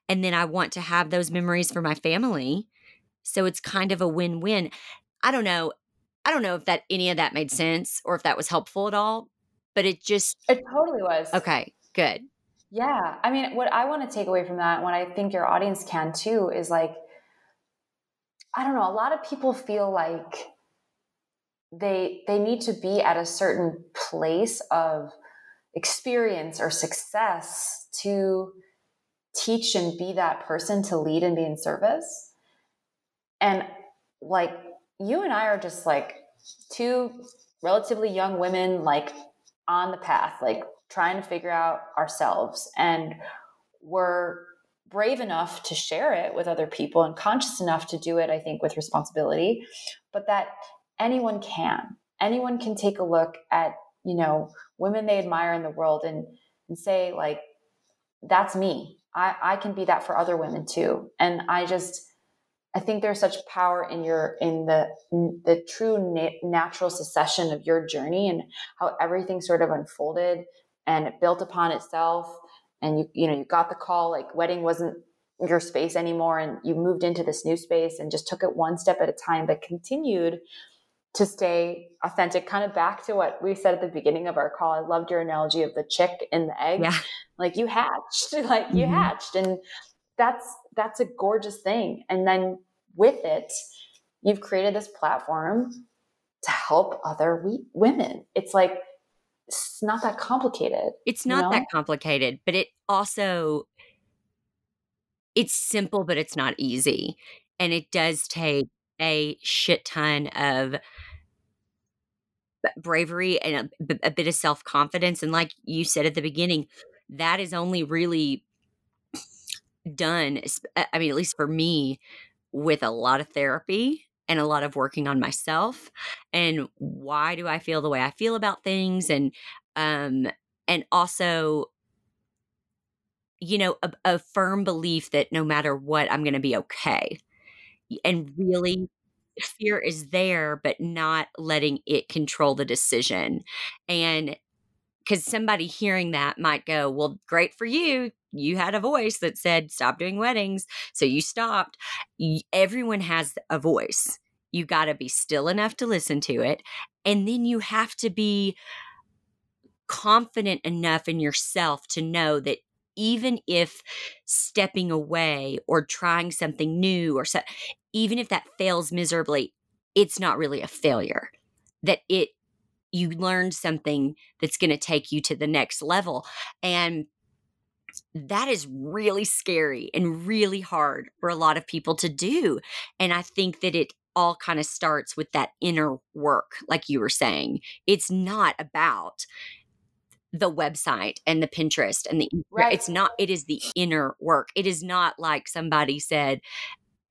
And then i want to have those memories for my family so it's kind of a win-win. I don't know i don't know if that any of that made sense or if that was helpful at all but it just it totally was. Okay good yeah. I mean, what I want to take away from that, what I think your audience can too, is like, I don't know, a lot of people feel like they they need to be at a certain place of experience or success to teach and be that person to lead and be in service. And like you and I are just like two relatively young women like on the path, like trying to figure out ourselves. And we're brave enough to share it with other people and conscious enough to do it, I think, with responsibility, but that anyone can. Anyone can take a look at, you know, women they admire in the world and, and say, like, that's me. I, I can be that for other women too. And I just, I think there's such power in your in the the true na- natural succession of your journey and how everything sort of unfolded and it built upon itself and you you know you got the call like wedding wasn't your space anymore and you moved into this new space and just took it one step at a time but continued to stay authentic, kind of back to what we said at the beginning of our call. I loved your analogy of the chick and the egg. Yeah. Like you hatched, <laughs> like you mm-hmm. hatched. And that's that's a gorgeous thing. And then with it, you've created this platform to help other we- women. It's like it's not that complicated. It's not you know? that complicated, but it also it's simple but it's not easy. And it does take a shit ton of bravery and a, a bit of self confidence. And like you said at the beginning, that is only really done, I mean, at least for me, with a lot of therapy and a lot of working on myself and why do I feel the way I feel about things and um and also you know a, a firm belief that no matter what I'm going to be okay. And really fear is there but not letting it control the decision. And because somebody hearing that might go well great for you you had a voice that said stop doing weddings so you stopped everyone has a voice you got to be still enough to listen to it and then you have to be confident enough in yourself to know that even if stepping away or trying something new or so, even if that fails miserably, it's not really a failure. That it you learned something that's going to take you to the next level and that is really scary and really hard for a lot of people to do. And I think that it all kind of starts with that inner work, like you were saying. It's not about the website and the Pinterest and the right. it's not it is the inner work. It is not like somebody said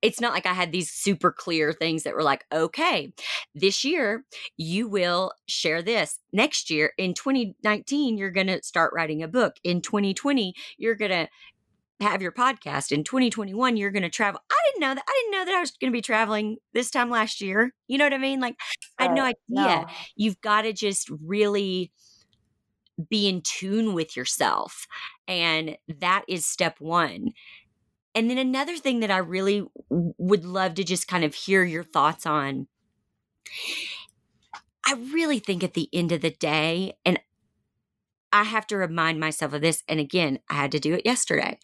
it's not like I had these super clear things that were like, okay, this year you will share this. Next year in 2019 you're going to start writing a book. In 2020 you're going to have your podcast in 2021 you're going to travel i didn't know that i didn't know that i was going to be traveling this time last year you know what i mean like i had no idea no. you've got to just really be in tune with yourself. And that is step one. And then another thing that I really would love to just kind of hear your thoughts on. I really think at the end of the day, and I have to remind myself of this. And again, I had to do it yesterday.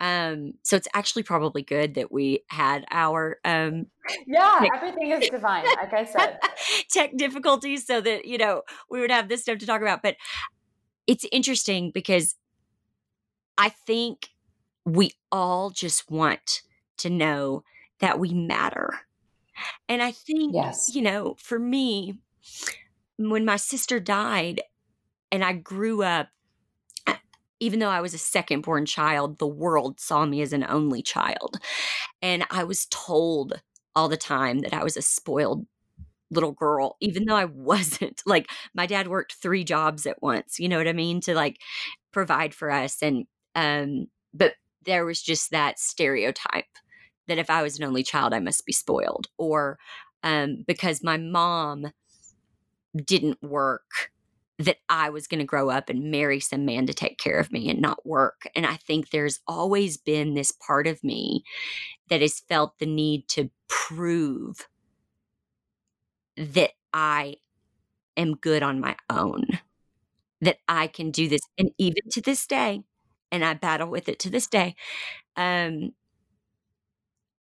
Um, so it's actually probably good that we had our um Yeah, tech- everything is divine, like I said. <laughs> tech difficulties so that, you know, we would have this stuff to talk about. But it's interesting because I think we all just want to know that we matter. And I think, yes. you know, for me, when my sister died and I grew up, even though I was a second born child, the world saw me as an only child. And I was told all the time that I was a spoiled little girl, even though I <laughs> wasn't. Like my dad worked three jobs at once, you know what I mean, to like provide for us. And um, but there was just that stereotype that if I was an only child, I must be spoiled. Or um, because my mom didn't work, that I was going to grow up and marry some man to take care of me and not work. And I think there's always been this part of me that has felt the need to prove that I am good on my own, that I can do this. And even to this day, and I battle with it to this day. Um,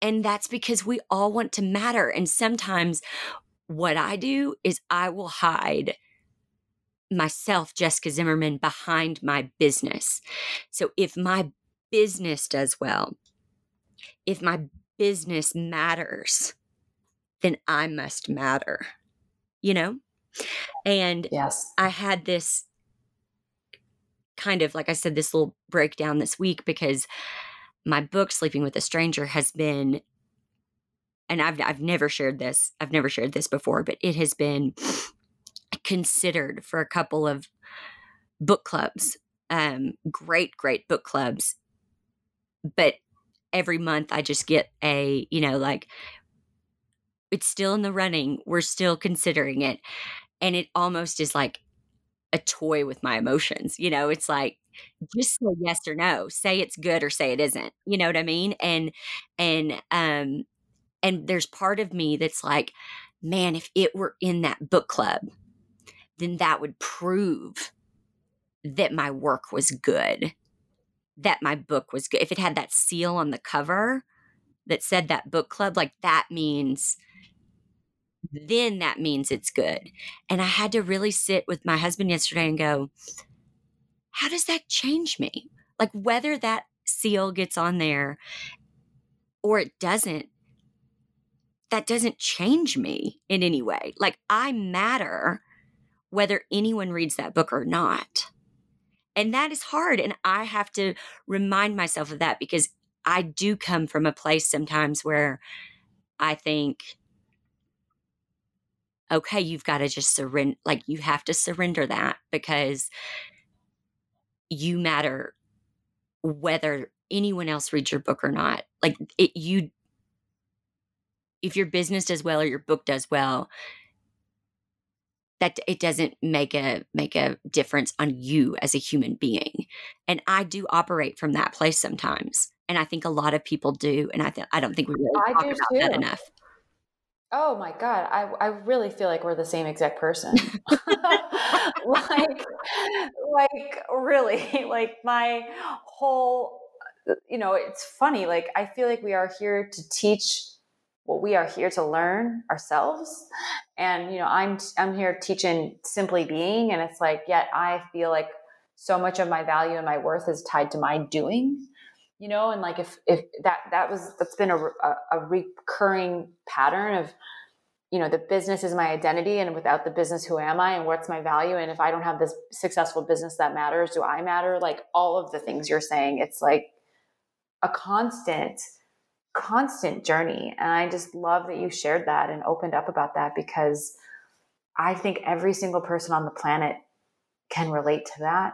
and that's because we all want to matter. And sometimes what I do is I will hide myself, Jessica Zimmerman, behind my business. So if my business does well, if my business matters, then I must matter, you know? And yes, I had this kind of, like I said, this little breakdown this week because my book, Sleeping with a Stranger, has been, and I've, I've never shared this, I've never shared this before, but it has been considered for a couple of book clubs, um, great, great book clubs. But every month I just get a, you know, like it's still in the running. We're still considering it. And it almost is like a toy with my emotions. You know, it's like just say yes or no. Say it's good or say it isn't. You know what I mean? And and um and there's part of me that's like man, if it were in that book club, then that would prove that my work was good, that my book was good. If it had that seal on the cover that said that book club, like that means, then that means it's good. And I had to really sit with my husband yesterday and go, how does that change me? Like whether that seal gets on there or it doesn't, that doesn't change me in any way. Like I matter whether anyone reads that book or not. And that is hard. And I have to remind myself of that because I do come from a place sometimes where I think, okay, you've got to just surrender, like you have to surrender that because you matter whether anyone else reads your book or not. Like it, you, if your business does well or your book does well, that it doesn't make a make a difference on you as a human being and i do operate from that place sometimes and i think a lot of people do and i th- i don't think we really I talk about too. that enough oh my god i i really feel like we're the same exact person. <laughs> <laughs> Like like really <laughs> like my whole uh, you know it's funny like i feel like we are here to teach what we are here to learn ourselves. And you know i'm i'm here teaching simply being and it's like yet i feel like so much of my value and my worth is tied to my doing you know and like if if that that was that's been a, a, recurring pattern of you know the business is my identity and without the business who am i and what's my value and if i don't have this successful business that matters do i matter like all of the things you're saying it's like a constant constant journey. And I just love that you shared that and opened up about that because I think every single person on the planet can relate to that.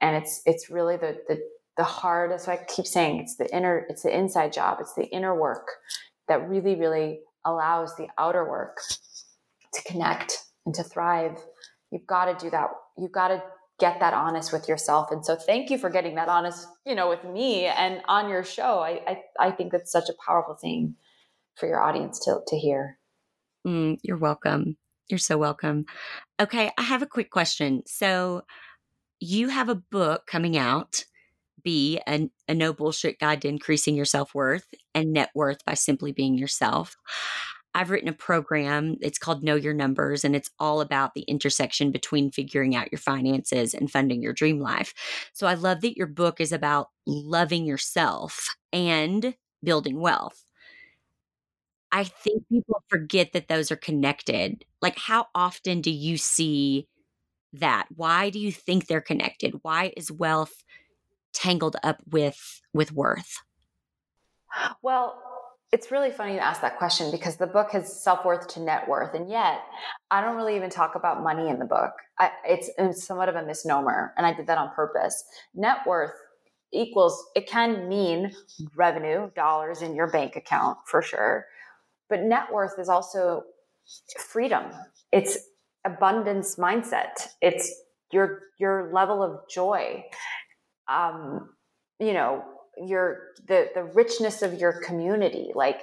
And it's it's really the the the hard, as I keep saying, it's the inner, it's the inside job, it's the inner work that really, really allows the outer work to connect and to thrive. You've got to do that. You've got to get that honest with yourself. And so thank you for getting that honest, you know, with me and on your show. I I, I think that's such a powerful thing for your audience to to hear. Mm, you're welcome. You're so welcome. Okay, I have a quick question. So you have a book coming out, Be a, a no bullshit guide to increasing your self worth and net worth by simply being yourself. I've written a program. It's called Know Your Numbers, and it's all about the intersection between figuring out your finances and funding your dream life. So I love that your book is about loving yourself and building wealth. I think people forget that those are connected. Like, how often do you see that? Why do you think they're connected? Why is wealth tangled up with with worth? Well, it's really funny to ask that question because the book has self worth to net worth, and yet I don't really even talk about money in the book. I, it's, it's somewhat of a misnomer, and I did that on purpose. Net worth equals it can mean revenue, dollars in your bank account for sure, but net worth is also freedom. It's abundance mindset. It's your your level of joy. Um, you know, your the the richness of your community like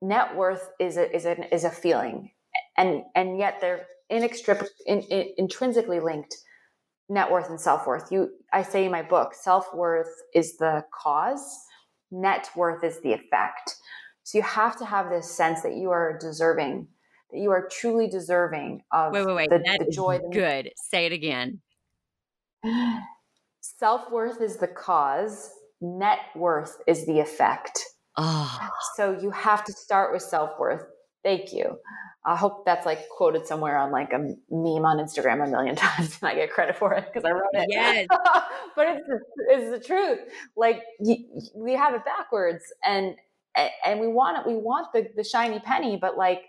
net worth is a is a is a feeling and and yet they're inextricably in, in, intrinsically linked net worth and self-worth. You i say in my book self-worth is the cause net worth is the effect. So you have to have this sense that you are deserving that you are truly deserving of wait wait wait. the, the joy good. Say it again <sighs> self-worth is the cause net worth is the effect. Oh. So you have to start with self worth. Thank you. I hope that's like quoted somewhere on like a meme on Instagram a million <laughs> times and I get credit for it because I wrote it. Yes. <laughs> but it's the, it's the truth. Like we have it backwards and and we want it we want the the shiny penny but like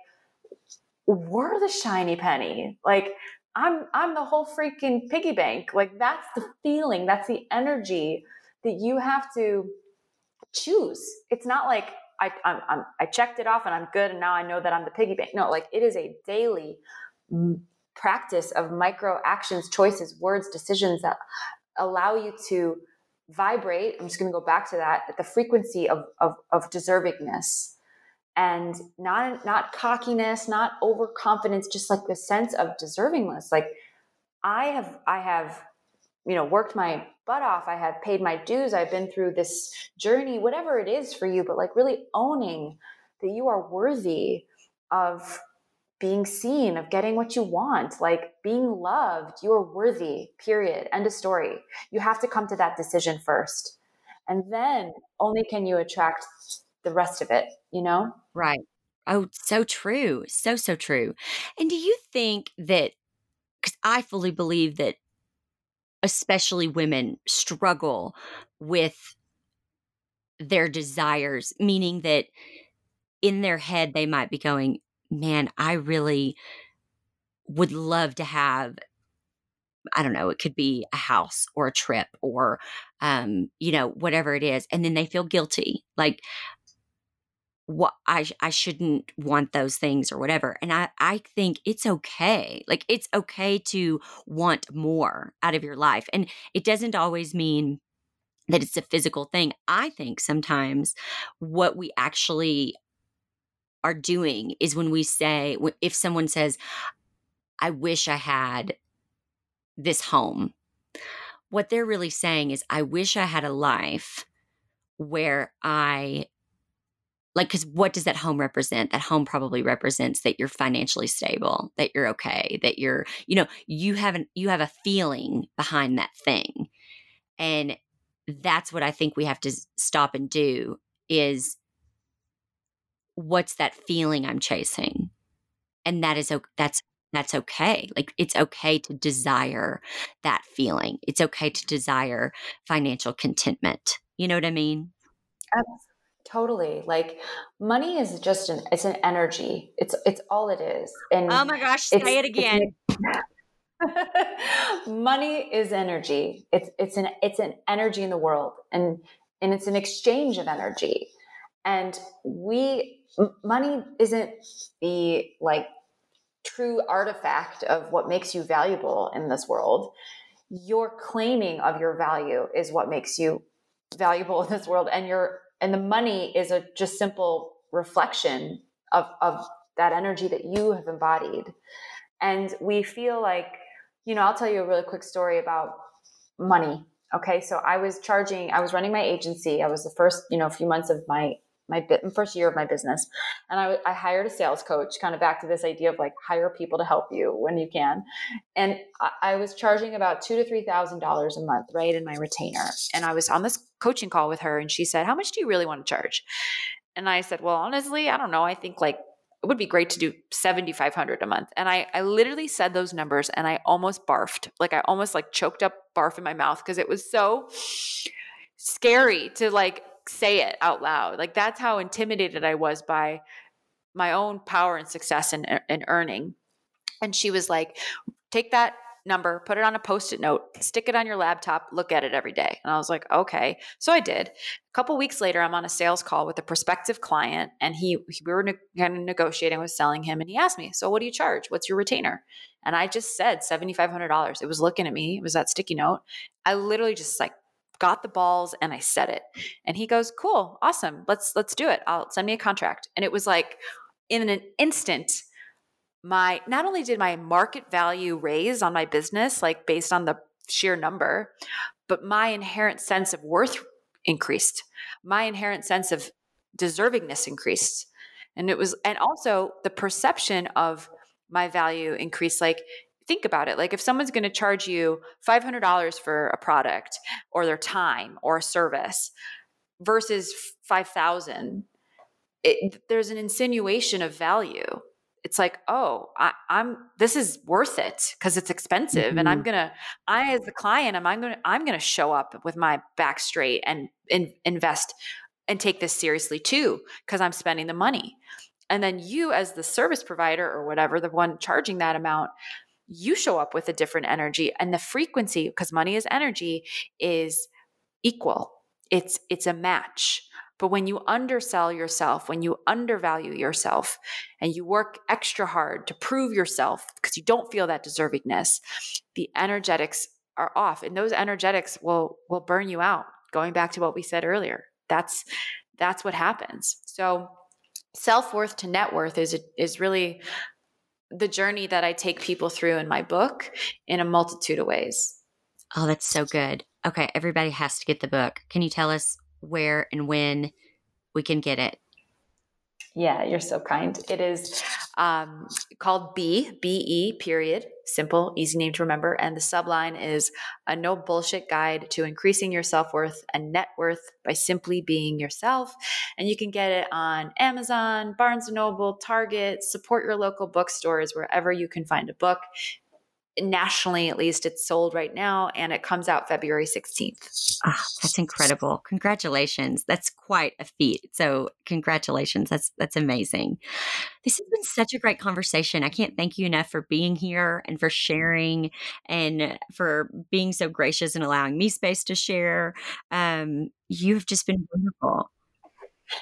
we're the shiny penny. Like I'm I'm the whole freaking piggy bank. Like that's the feeling, that's the energy that you have to choose. It's not like I, I'm, I'm, i checked it off and I'm good and now I know that I'm the piggy bank. No, like it is a daily mm, practice of micro actions, choices, words, decisions that allow you to vibrate. I'm just going to go back to that at the frequency of, of, of deservingness. And not not cockiness not overconfidence just like the sense of deservingness. Like i have i have you know worked my butt off. I have paid my dues. I've been through this journey whatever it is for you but like really owning that you are worthy of being seen of getting what you want like being loved. You are worthy period. End of story. You have to come to that decision first. And then only can you attract the rest of it you know right oh so true so so true and do you think that because i fully believe that especially women, struggle with their desires, meaning that in their head, they might be going, Man, I really would love to have. I don't know, it could be a house or a trip or, um, you know, whatever it is. And then they feel guilty. Like, what I I shouldn't want those things or whatever. And I I think it's okay. Like it's okay to want more out of your life. And it doesn't always mean that it's a physical thing. I think sometimes what we actually are doing is when we say if someone says I wish I had this home. What they're really saying is I wish I had a life where I like because what does that home represent? That home probably represents that you're financially stable that you're okay that you're you know you haven't you have a feeling behind that thing. And that's what i think we have to stop and do is what's that feeling i'm chasing? And that is that's that's okay. Like it's okay to desire that feeling. It's okay to desire financial contentment. You know what i mean Totally. Like money is just an it's an energy. It's it's all it is. And Oh my gosh, say it again. <laughs> money is energy. It's it's an it's an energy in the world and and it's an exchange of energy. And we money isn't the like true artifact of what makes you valuable in this world. Your claiming of your value is what makes you valuable in this world and your and the money is a just simple reflection of, of that energy that you have embodied. And we feel like you know i'll tell you a really quick story about money okay? So i was charging i was running my agency. I was the first you know few months of my my first year of my business and I, I hired a sales coach kind of back to this idea of like hire people to help you when you can. And i, I was charging about two to three thousand dollars a month right in my retainer. And i was on this coaching call with her and she said how much do you really want to charge? And i said well honestly i don't know. I think like it would be great to do 7500 a month. And I, I literally said those numbers and i almost barfed. Like i almost like choked up barf in my mouth because it was so scary to like say it out loud. Like that's how intimidated I was by my own power and success and, and er, earning. And she was like, take that number, put it on a post it note, stick it on your laptop, look at it every day. And I was like, okay. So I did. A couple weeks later, I'm on a sales call with a prospective client, and he, we were ne- kind of negotiating with selling him. And he asked me, So what do you charge? What's your retainer? And I just said $7,500. It was looking at me, it was that sticky note. I literally just like got the balls and I said it. And he goes, "Cool, awesome. Let's let's do it. I'll send me a contract." And it was like in an instant my not only did my market value raise on my business like based on the sheer number, but my inherent sense of worth increased. My inherent sense of deservingness increased. And it was and also the perception of my value increased like think about it like if someone's going to charge you $500 for a product or their time or a service versus 5000 there's an insinuation of value it's like oh I, am this is worth it because it's expensive mm-hmm. and i'm mm-hmm. gonna i as the client am i'm gonna i'm gonna show up with my back straight and in, invest and take this seriously too because i'm spending the money and then you as the service provider or whatever the one charging that amount you show up with a different energy and the frequency because money is energy is equal. It's it's a match. But when you undersell yourself when you undervalue yourself and you work extra hard to prove yourself because you don't feel that deservingness the energetics are off and those energetics will will burn you out. Going back to what we said earlier that's that's what happens. So self worth to net worth is is really the journey that I take people through in my book in a multitude of ways. Oh, that's so good. Okay, everybody has to get the book. Can you tell us where and when we can get it? Yeah, you're so kind. It is um, called Be, B E, period. Simple, easy name to remember. And the subline is a no bullshit guide to increasing your self worth and net worth by simply being yourself. And you can get it on Amazon, Barnes and Noble, Target, support your local bookstores, wherever you can find a book nationally at least it's sold right now and it comes out february 16th oh, ah, that's incredible. Congratulations. That's quite a feat. So congratulations. That's that's amazing. This has been such a great conversation. I can't thank you enough for being here and for sharing and for being so gracious and allowing me space to share. Um, you've just been wonderful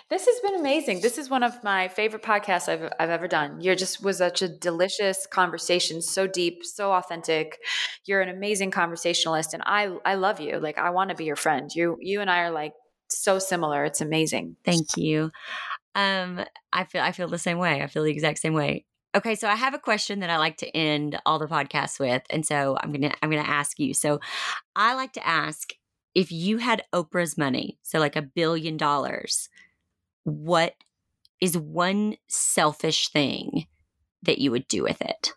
this has been amazing. This is one of my favorite podcasts I've, I've ever done. You're just was such a delicious conversation, so deep, so authentic. You're an amazing conversationalist, and I I love you. Like I want to be your friend. You you and I are like so similar. It's amazing. Thank you. Um, I feel I feel the same way. I feel the exact same way. Okay, so I have a question that I like to end all the podcasts with, and so I'm gonna I'm gonna ask you. So I like to ask if you had Oprah's money, so like a billion dollars what is one selfish thing that you would do with it?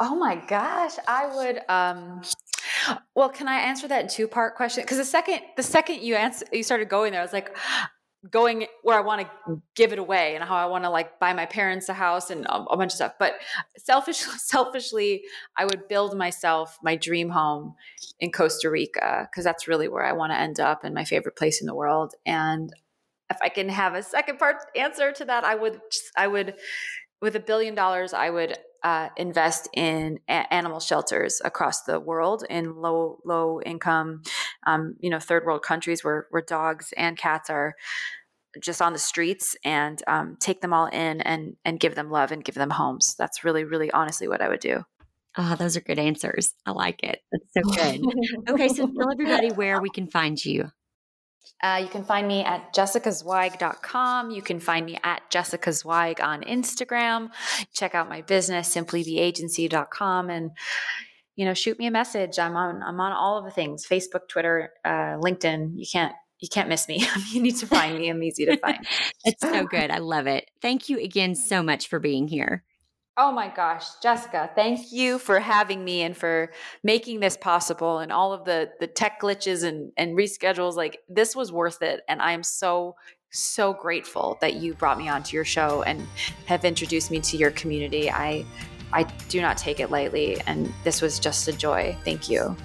Oh my gosh, I would um well, can I answer that two part question? Because the second the second you answer you started going there, I was like <gasps> going where I want to give it away and how I want to like buy my parents a house and a, a bunch of stuff. But selfish <laughs> selfishly, I would build myself my dream home in Costa Rica because that's really where I want to end up and my favorite place in the world. And if I can have a second part answer to that, I would I would with a billion dollars, I would uh, invest in a- animal shelters across the world in low low income, um, you know, third world countries where where dogs and cats are just on the streets and um, take them all in and and give them love and give them homes. That's really really honestly what I would do. Ah, oh, those are good answers. I like it. That's so good. <laughs> okay, so tell everybody where we can find you. Uh, you can find me at jessicazweig.com. You can find me at Jessica Zweig on Instagram. Check out my business, simplybeagency.com. And, you know, shoot me a message. I'm on, I'm on all of the things, Facebook, Twitter, uh, LinkedIn. You can't, you can't miss me. <laughs> you need to find me. I'm easy to find. <laughs> it's so good. I love it. Thank you again so much for being here. Oh my gosh, Jessica, thank you for having me and for making this possible and all of the the tech glitches and and reschedules like this was worth it and I am so so grateful that you brought me onto your show and have introduced me to your community. I I do not take it lightly and this was just a joy. Thank you.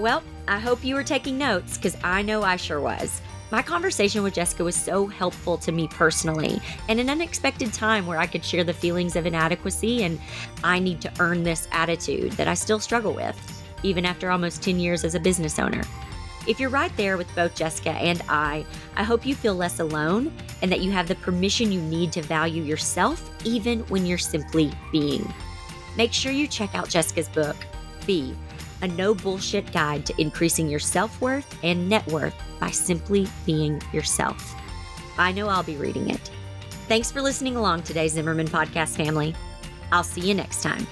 Well, I hope you were taking notes cuz I know I sure was. My conversation with Jessica was so helpful to me personally, and an unexpected time where I could share the feelings of inadequacy and I need to earn this attitude that I still struggle with, even after almost 10 years as a business owner. If you're right there with both Jessica and I, I hope you feel less alone and that you have the permission you need to value yourself even when you're simply being. Make sure you check out Jessica's book, Be a no bullshit guide to increasing your self worth and net worth by simply being yourself. I know I'll be reading it. Thanks for listening along today, Zimmerman Podcast family. I'll see you next time.